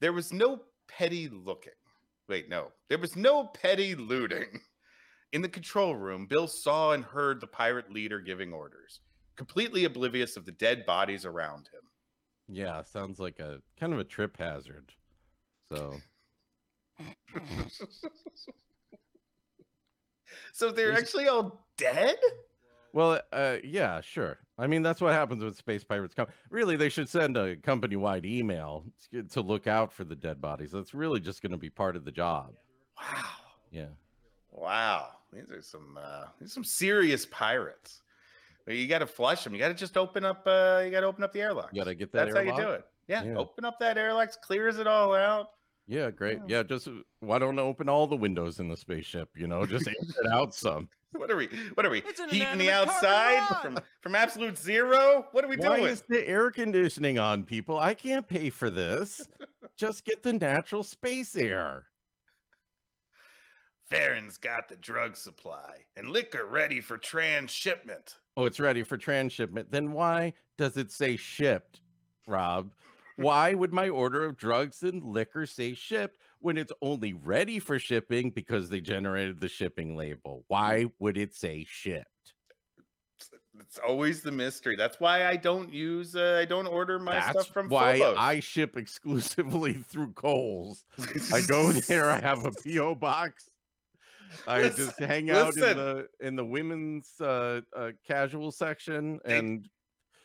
there was no petty looking. Wait, no. There was no petty looting. In the control room, Bill saw and heard the pirate leader giving orders, completely oblivious of the dead bodies around him. Yeah, sounds like a kind of a trip hazard. So <laughs> so they're There's- actually all dead? Well, uh, yeah, sure. I mean, that's what happens when space pirates come. Really, they should send a company-wide email to- look out for the dead bodies. That's really just going to be part of the job. Wow. Yeah. Wow. These are some uh these are some serious pirates. You got to flush them. You got to just open up uh you got to open up the airlock. You got to get that. That's how you do it. Yeah, Yeah. open up that airlock, clears it all out. Yeah, great. Yeah. Yeah, just uh, why don't I open all the windows in the spaceship? You know, just air it out some. <laughs> What are we? What are we? It's an Heating the outside from from absolute zero? What are we Why doing? Why is the air conditioning on, people? I can't pay for this. <laughs> just get the natural space air. Farron's got the drug supply and liquor ready for transshipment. Oh, it's ready for transshipment. Then why does it say shipped, Rob? Why would my order of drugs and liquor say shipped when it's only ready for shipping because they generated the shipping label? Why would it say shipped? It's always the mystery. That's why I don't use. Uh, I don't order my That's stuff from why Phobos. I ship exclusively through Kohl's. I go <laughs> there, I have a PO box. I Listen- just hang out listen. in the in the women's uh, uh, casual section, and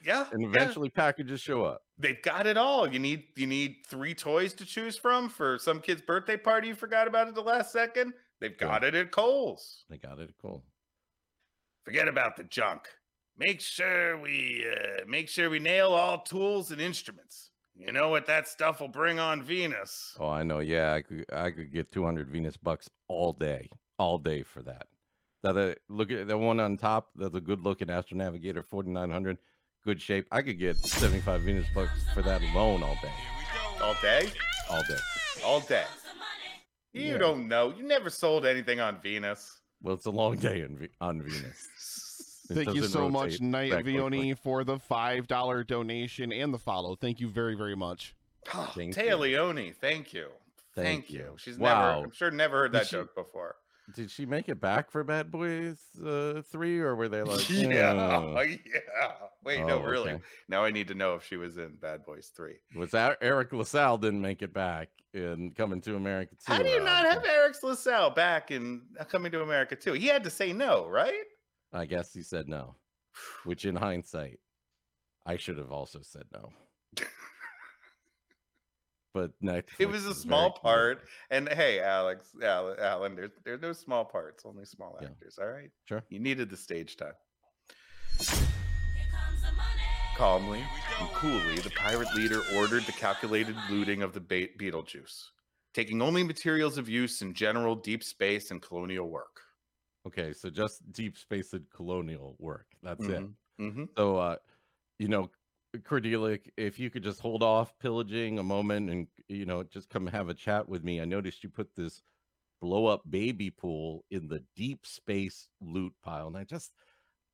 yeah, and yeah. eventually packages show up. they've got it all. You need you need three toys to choose from for some kid's birthday party you forgot about at the last second. They've Yeah. got it at Kohl's. They got it cool. Forget about the junk. Make sure we uh, make sure we nail all tools and instruments. You know what that stuff will bring on Venus. Oh, I know. Yeah, I could I could get 200 Venus bucks all day, all day for that. That uh, look at the one on top. That's a good looking Astro Navigator 4900, good shape. I could get 75 Venus bucks for that alone all day, All day, all day. all day. You Yeah. don't know. You never sold anything on Venus. Well, it's a long day in, on Venus. Thank you so much, rotate Knight. Vioni, for the five dollar donation and the follow. Thank you very very much. Oh, Thank you. Leone, thank you. Thank Thank, you. you. She's Wow. never, I'm sure, never heard that she- joke before. Did she make it back for Bad Boys uh, three, or were they like, <laughs> yeah, "Uh, <laughs> yeah. Wait, no, oh, really. okay." Now I need to know if she was in Bad Boys 3. Was that Eric LaSalle didn't make it back in Coming to America too? How do you not have Eric LaSalle back in uh, Coming to America too? He had to say no, right? I guess he said no, which in hindsight, I should have also said no. But Netflix It was a small cute. part. And hey, Alex, Al- Alan, there's there's no small parts, only small Yeah. actors. All right. Sure. You needed the stage time. Calmly and coolly, the pirate leader ordered the calculated looting of the ba- Beetlejuice, taking only materials of use in general deep space and colonial work. Okay, so just deep space and colonial work. That's it. Mm-hmm. So, uh, you know, Cordelia, if you could just hold off pillaging a moment and you know just come have a chat with me. I noticed you put this blow up baby pool in the deep space loot pile. And I just,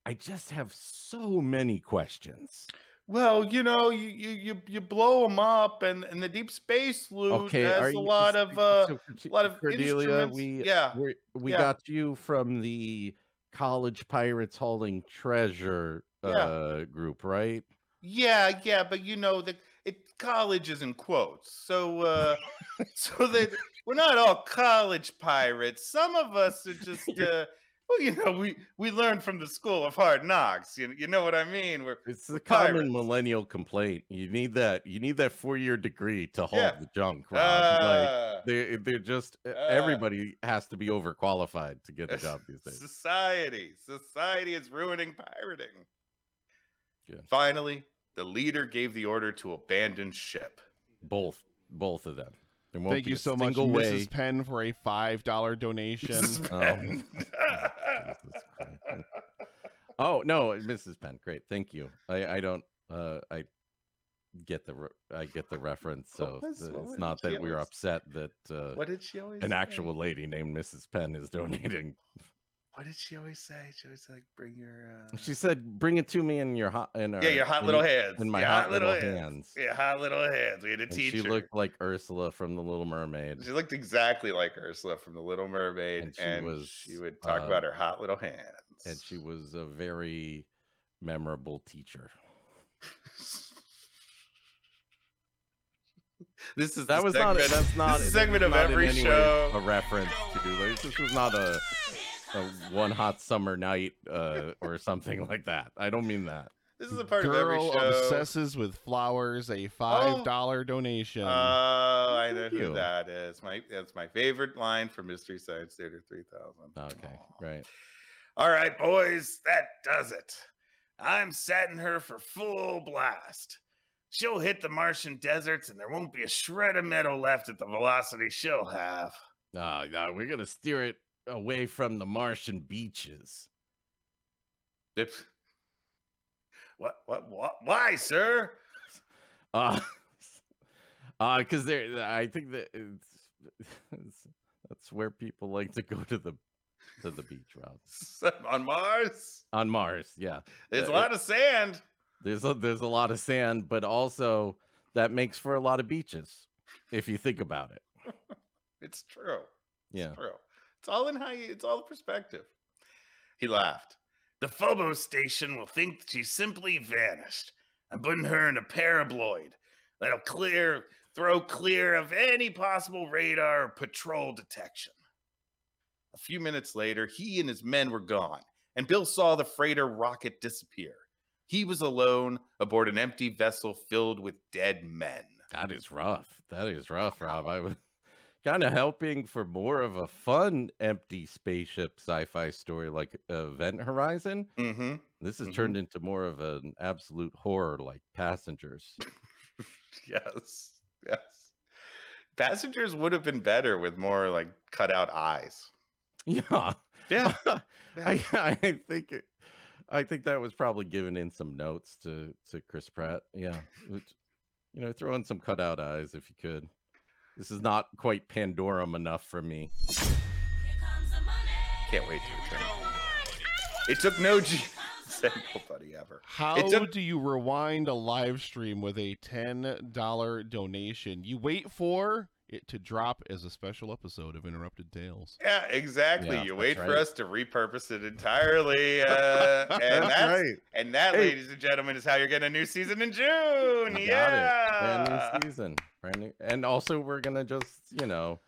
I just have so many questions. Well, you know, you you you, you blow them up, and and the deep space loot Okay, has a lot of uh, so Corti- lot of Cordelia, we yeah, we we yeah. got you from the college pirates hauling treasure Yeah. uh group, right? Yeah, yeah. But you know, that it college is in quotes, so uh, <laughs> so that we're not all college pirates. Some of us are just. <laughs> Uh, well, you know, we we learn from the school of hard knocks. You, you know what I mean? We're It's the common millennial complaint. You need that. You need that four year degree to haul Yeah. the junk. Like uh, they they're just uh, everybody has to be overqualified to get a job these days. <laughs> Society. Society is ruining pirating. Good. Finally, the leader gave the order to abandon ship. Both both of them. There won't Thank be you so much, way. Mrs. Penn, for a five dollar donation. Mrs. Oh. Penn. Jesus <laughs> oh no, Mrs. Penn, great, thank you. I I don't uh I get the re- I get the reference, so was- it's not she that we are upset that uh, what did she always an say? actual lady named Mrs. Penn is donating. What did she always say? She always like bring your uh... She said, "Bring it to me in your hot in Yeah, your hot in- little hands. in my your hot little hands." Yeah, hot little hands. We had a And teacher. she looked like Ursula from The Little Mermaid. She looked exactly like Ursula from The Little Mermaid, And and she she, would talk uh, about her hot little hands. and she was a very memorable teacher. <laughs> this is That the was not. segment- That's not. this a segment of not in every any way show. A reference to like, this was not a, a one hot summer night uh, or something like that. I don't mean that. This is a part of every Girl show. obsesses with flowers. A five dollar donation. Oh, I know who you. that is. My that's my favorite line from Mystery Science Theater 3000. Okay, right. All right, boys, that does it. I'm setting her for full blast. She'll hit the Martian deserts, and there won't be a shred of metal left at the velocity she'll have. Uh, no, we're gonna steer it away from the Martian beaches. If, what, what, what? Why, sir? Uh, <laughs> uh, because there, I think that it's, it's that's where people like to go to the to the beach, routes On Mars, On Mars, yeah. there's a Uh, lot of sand. There's a there's a lot of sand, but also that makes for a lot of beaches if you think about it. <laughs> It's true. Yeah. It's true. It's all in how you, it's all perspective. He laughed. The Phobos station will think she simply vanished. I'm putting her in a paraboloid that'll clear, throw clear of any possible radar or patrol detection. A few minutes later, he and his men were gone, and Bill saw the freighter rocket disappear. He was alone aboard an empty vessel filled with dead men. That is rough. That is rough, Rob. I was kind of helping for more of a fun empty spaceship sci-fi story like Event Horizon. Mm-hmm. This has Mhm. turned into more of an absolute horror like Passengers. <laughs> Yes. Yes. Passengers would have been better with more like cut out eyes. Yeah. <laughs> Yeah. I, I think it, I think that was probably given in some notes to to Chris Pratt. Yeah, you know, throw in some cutout eyes if you could. This is not quite Pandorum enough for me. Can't wait to return. It took no G <laughs> said nobody ever. How took- do you rewind a live stream with a ten dollar donation? You wait for it to drop as a special episode of Interrupted Tales. Yeah, exactly. Yeah, you that's wait for us to repurpose it entirely. Uh, <laughs> and that's, right. and that, Hey. ladies and gentlemen, is how you're getting a new season in June. You got it. yeah. Brand new season. Brand new. And also, we're gonna just you know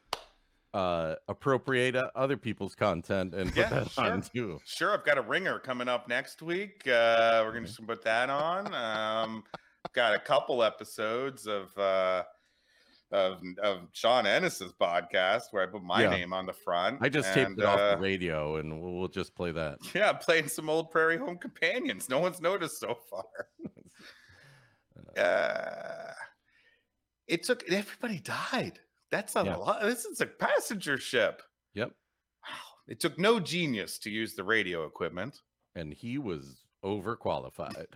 uh appropriate uh, other people's content and put Yeah, that on sure. too. Sure, I've got a ringer coming up next week. Uh, we're gonna just put that on. Um, got a couple episodes of uh, of of Sean Ennis's podcast where I put my Yeah. name on the front. I just taped and, it off uh, the radio, and we'll, we'll just play that. <laughs> Yeah, playing some old Prairie Home Companions. No one's noticed so far. <laughs> Uh, it took everybody died. That's a Yeah. lot. This is a passenger ship. Yep. Wow. It took no genius to use the radio equipment. And he was overqualified.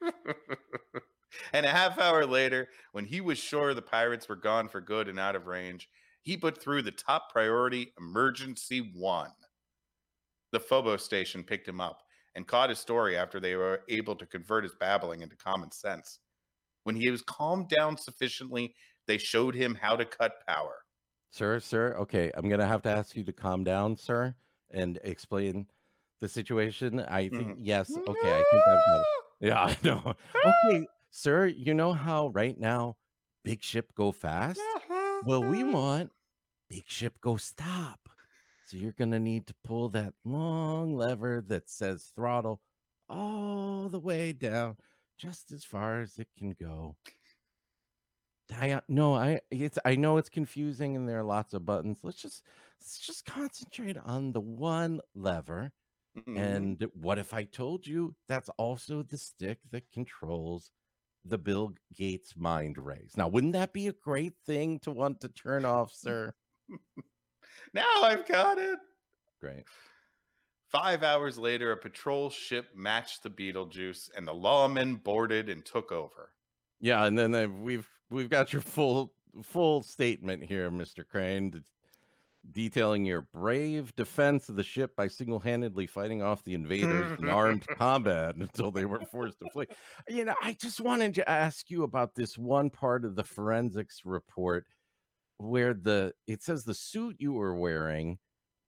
<laughs> and a half hour later, when he was sure the pirates were gone for good and out of range, he put through the top priority emergency one. The Phobos station picked him up and caught his story after they were able to convert his babbling into common sense. When he was calmed down sufficiently, they showed him how to cut power. Sir, sir, okay, I'm gonna have to ask you to calm down, sir, and explain the situation. I think Mhm. yes, okay, I think I've. <laughs> Yeah, <laughs> I know. Okay, sir, you know how right now big ship go fast? Well, we want big ship go stop. So you're gonna need to pull that long lever that says throttle all the way down, just as far as it can go. I uh, no, I it's I know it's confusing and there are lots of buttons. Let's just let's just concentrate on the one lever. Mhm. And what if I told you that's also the stick that controls the Bill Gates mind rays? Now, wouldn't that be a great thing to want to turn off, sir? <laughs> now I've got it. Great. Five hours later, a patrol ship matched the Beetlejuice, and the lawmen boarded and took over. Yeah, and then uh, we've we've got your full full statement here, Mr. Crane, detailing your brave defense of the ship by single-handedly fighting off the invaders in <laughs> armed combat <laughs> until they were forced to flee. You know, I just wanted to ask you about this one part of the forensics report where the it says the suit you were wearing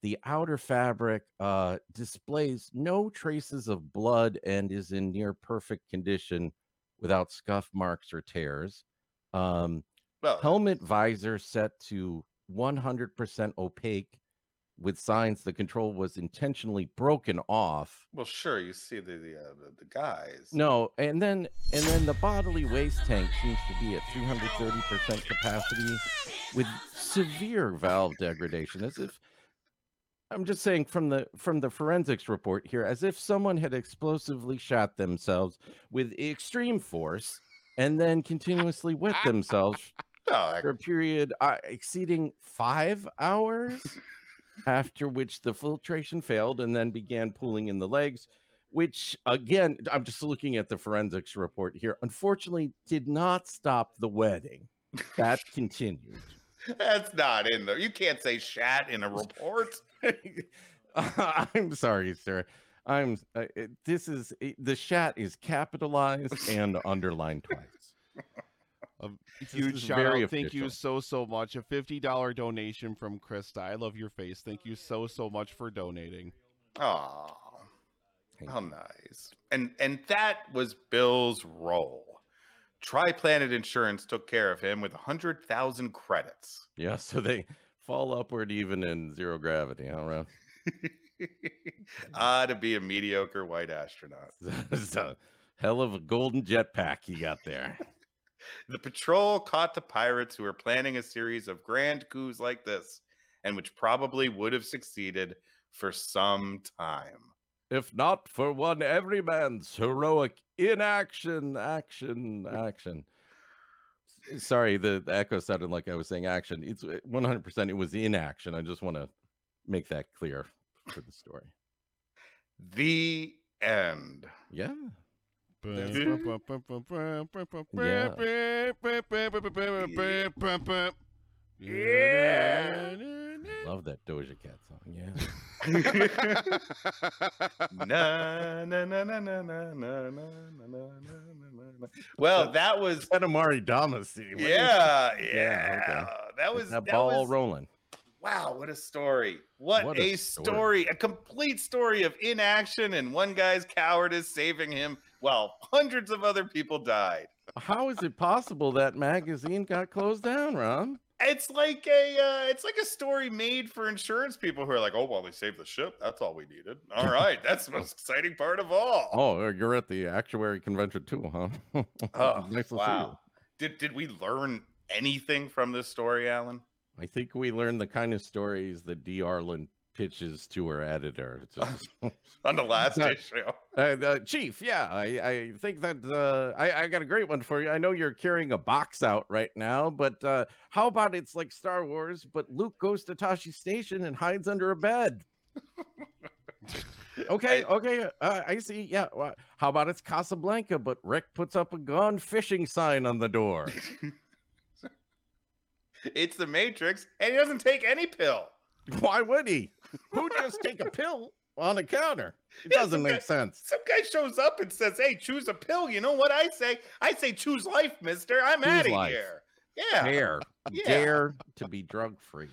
the outer fabric uh displays no traces of blood and is in near perfect condition without scuff marks or tears. Um, Well, helmet visor set to 100% opaque with signs the control was intentionally broken off. well, sure. You see the the, uh, the, guys. No, and then and then the bodily waste tank seems to be at 330% capacity with severe valve degradation as if I'm just saying from the from the forensics report here as if someone had explosively shot themselves with extreme force and then continuously wet themselves No, for a period uh, exceeding 5 hours after which the filtration failed and then began pooling in the legs which again i'm just looking at the forensics report here unfortunately did not stop the wedding. That continued. That's not in there. You can't say shat in a report. <laughs> i'm sorry sir. I'm uh, it- this is it- the shat is capitalized and underlined twice A This huge shout very out. Thank you so so much. A fifty dollar donation from Krista. I love your face. Thank you so so much for donating. Oh, Thank how nice. And and that was Bill's role. Triplanet Insurance took care of him with a hundred thousand credits. yeah <laughs> so they fall upward even in zero gravity huh Ron? <laughs> ah, to be a mediocre white astronaut. <laughs> It's a hell of a golden jetpack you got there. The patrol caught the pirates who were planning a series of grand coups like this, and which probably would have succeeded for some time. If not for one everyman's heroic inaction, action, action. Sorry, the, the echo sounded like I was saying action. It's uh, 100% it was inaction. I just want to make that clear for the story. The end. Yeah. Love that Doja Cat song. Yeah. na, na, na, na, na, na, na, na, na, na, na, na. Well, that was Katamari Damacy. yeah, yeah. Yeah, okay. That was that that ball was, rolling. Wow, what a story. What, What a, a story. story. A complete story of inaction and one guy's cowardice saving him while <laughs> hundreds of other people died. How is it possible that magazine got closed down, Ron? It's like a uh, it's like a story made for insurance people who are like, "Oh, well, they saved the ship. That's all we needed." All <laughs> right, that's the most exciting part of all. Oh, you're at the actuary convention too, huh? <laughs> Oh, nice to see you. wow. Did did we learn anything from this story, Alan? I think we learned the kind of stories that D. Arlen pitches to her editor. Just- <laughs> On the last day <laughs> uh, uh, Chief, yeah, I, I think that uh, I, I got a great one for you. I know you're carrying a box out right now, but uh, how about it's like Star Wars, but Luke goes to Tosche Station and hides under a bed? <laughs> okay, okay, uh, I see. Yeah, wha- how about it's Casablanca, but Rick puts up a gone fishing sign on the door? It's the Matrix, and he doesn't take any pill. Why would he? Who just take a pill on the counter? It Yeah, doesn't make guy- sense. Some guy shows up and says, "Hey, choose a pill." You know what I say? I say, "Choose life, Mister. I'm Choose out of life. here." Yeah. Dare, Yeah. dare to be drug free.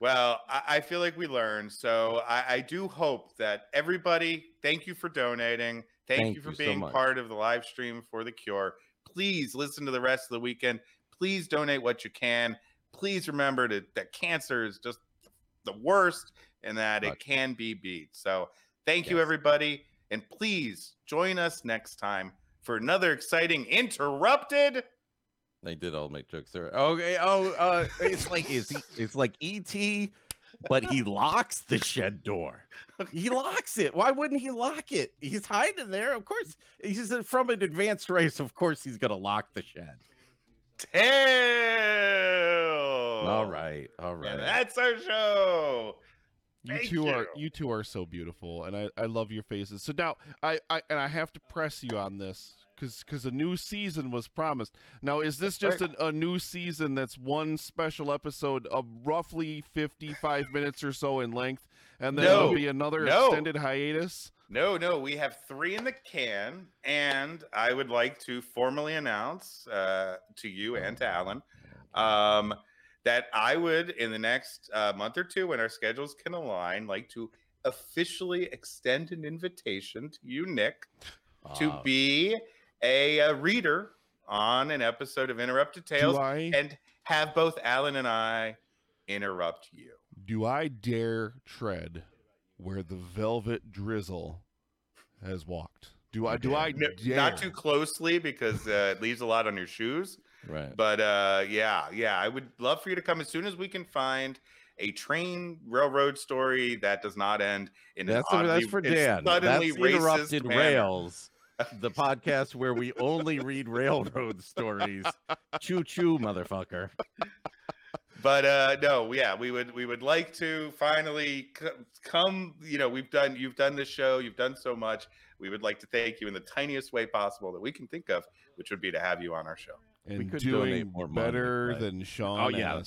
Well, I, I feel like we learned. So I, I do hope that everybody, thank you for donating. Thank, Thank you for you being much. part of the live stream for the cure. Please listen to the rest of the weekend. Please donate what you can. Please remember to, that cancer is just the worst and that it can be beat. So thank you, everybody. And please join us next time for another exciting interrupted. They did all make jokes there. Okay. Oh, uh, it's like is he, it's like ET, but he locks the shed door. <laughs> He locks it. Why wouldn't he lock it? He's hiding there. Of course, he's from an advanced race. Of course, he's gonna lock the shed. Tail. All right. All right. And that's our show. You Thank two are you. you two are so beautiful, and I, I love your faces. So now I, I and I have to press you on this because because a new season was promised. Now is this just an, a new season that's one special episode of roughly fifty five minutes or so in length, and then there'll be another No. extended hiatus? No, no, we have three in the can, and I would like to formally announce uh, to you and to Alan um, that I would, in the next uh, month or two, when our schedules can align, like to officially extend an invitation to you, Nick, to be a, uh reader on an episode of Interrupted Tales, and have both Alan and I interrupt you. do I dare tread where the velvet drizzle has walked? Do I do I? Not too closely because uh, it leaves a lot on your shoes. Right. But uh, yeah, yeah, I would love for you to come as soon as we can find a train railroad story that does not end in That's an that's for Dan. suddenly That's interrupted manner. rails. The podcast where we only read railroad stories. Choo choo, motherfucker. But uh, no, yeah, we would we would like to finally c- come. You know, we've done you've done this show, you've done so much. We would like to thank you in the tiniest way possible that we can think of, which would be to have you on our show. And doing more money, better but- than Sean. Oh, yeah.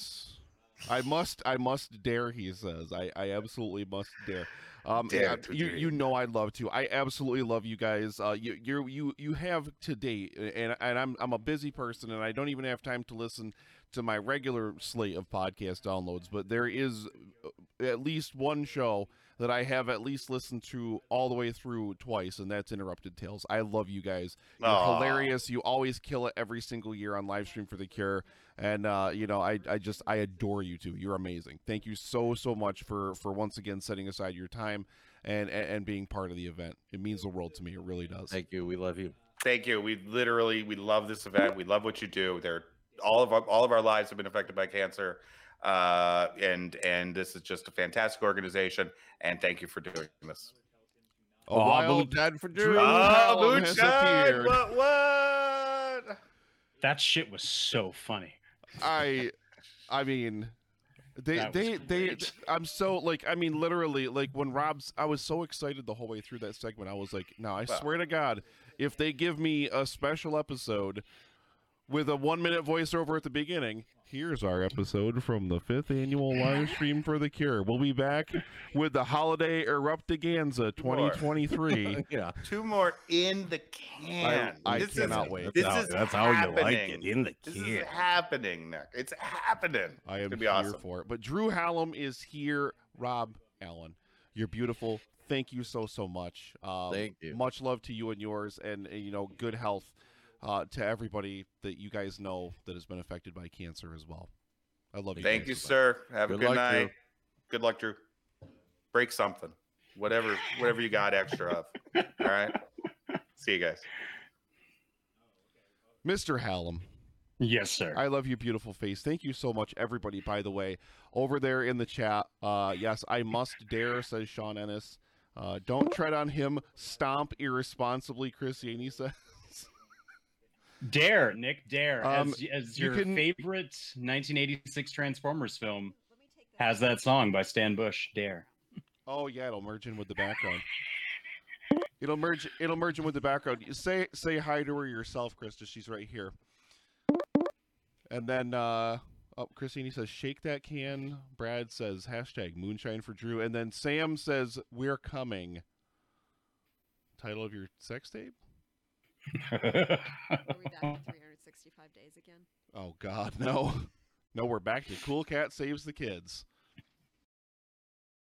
I must, I must dare. He says, I, I absolutely must dare. Um, Dare you, you know, I'd love to. I absolutely love you guys. Uh, you, you, you, you have to date, and and I'm, I'm a busy person, and I don't even have time to listen to my regular slate of podcast downloads. But there is uh, at least one show that I have at least listened to all the way through twice, and that's Interrupted Tales. I love you guys. You're Aw. hilarious. You always kill it every single year on live stream for the cure. And uh, you know, I, I just I adore you two. You're amazing. Thank you so so much for for once again setting aside your time and and, and being part of the event. It means the world to me. It really does. Thank you. We love you. Thank you. We literally we love this event. We love what you do. There, all of our, all of our lives have been affected by cancer, uh, and and this is just a fantastic organization. And thank you for doing this. A wild dead for Drew Hallam has moonshine! What? What? That shit was so funny. I I mean they That was they they. I'm so like I mean literally like when Rob's I was so excited the whole way through that segment. I was like, no, I Well- swear to God, if they give me a special episode with a one minute voiceover at the beginning, here's our episode from the fifth annual live stream for the cure. We'll be back with the holiday eruptiganza 2023. <laughs> yeah. Two more in the can. I this cannot is, wait. This that's how, is that's how you like it in the This can. is happening, Nick. It's happening. I am be here awesome. for it. But Drew Hallam is here. Rob Allen, you're beautiful. Thank you so so much. Um, Thank you. Much love to you and yours, and, and, you know, good health uh, to everybody that you guys know that has been affected by cancer as well. I love you. Thank guys you, so much. sir. Have a Good good luck, night. Drew. Good luck, Drew. Break something. Whatever, whatever you got extra of. All right. See you guys. Mr. Hallam. Yes, sir. I love your beautiful face. Thank you so much, everybody. By the way, over there in the chat, uh, yes, I must dare, says Sean Ennis. Uh, don't tread on him. Stomp irresponsibly, Chris Yaney says. <laughs> Dare, Nick Dare, Um, as, as you your can- favorite 1986 Transformers film, has that song by Stan Bush. Dare. Oh yeah, it'll merge in with the background. It'll merge. It'll merge in with the background. You Say say hi to her yourself, Krista. She's right here. And then uh, Oh, Christine says, "Shake that can." Brad says, "Hashtag moonshine for Drew," and then Sam says, "We're coming." Title of your sex tape? Are we back to <laughs> 365 days again? Oh God, no, no. We're back to Cool Cat saves the kids.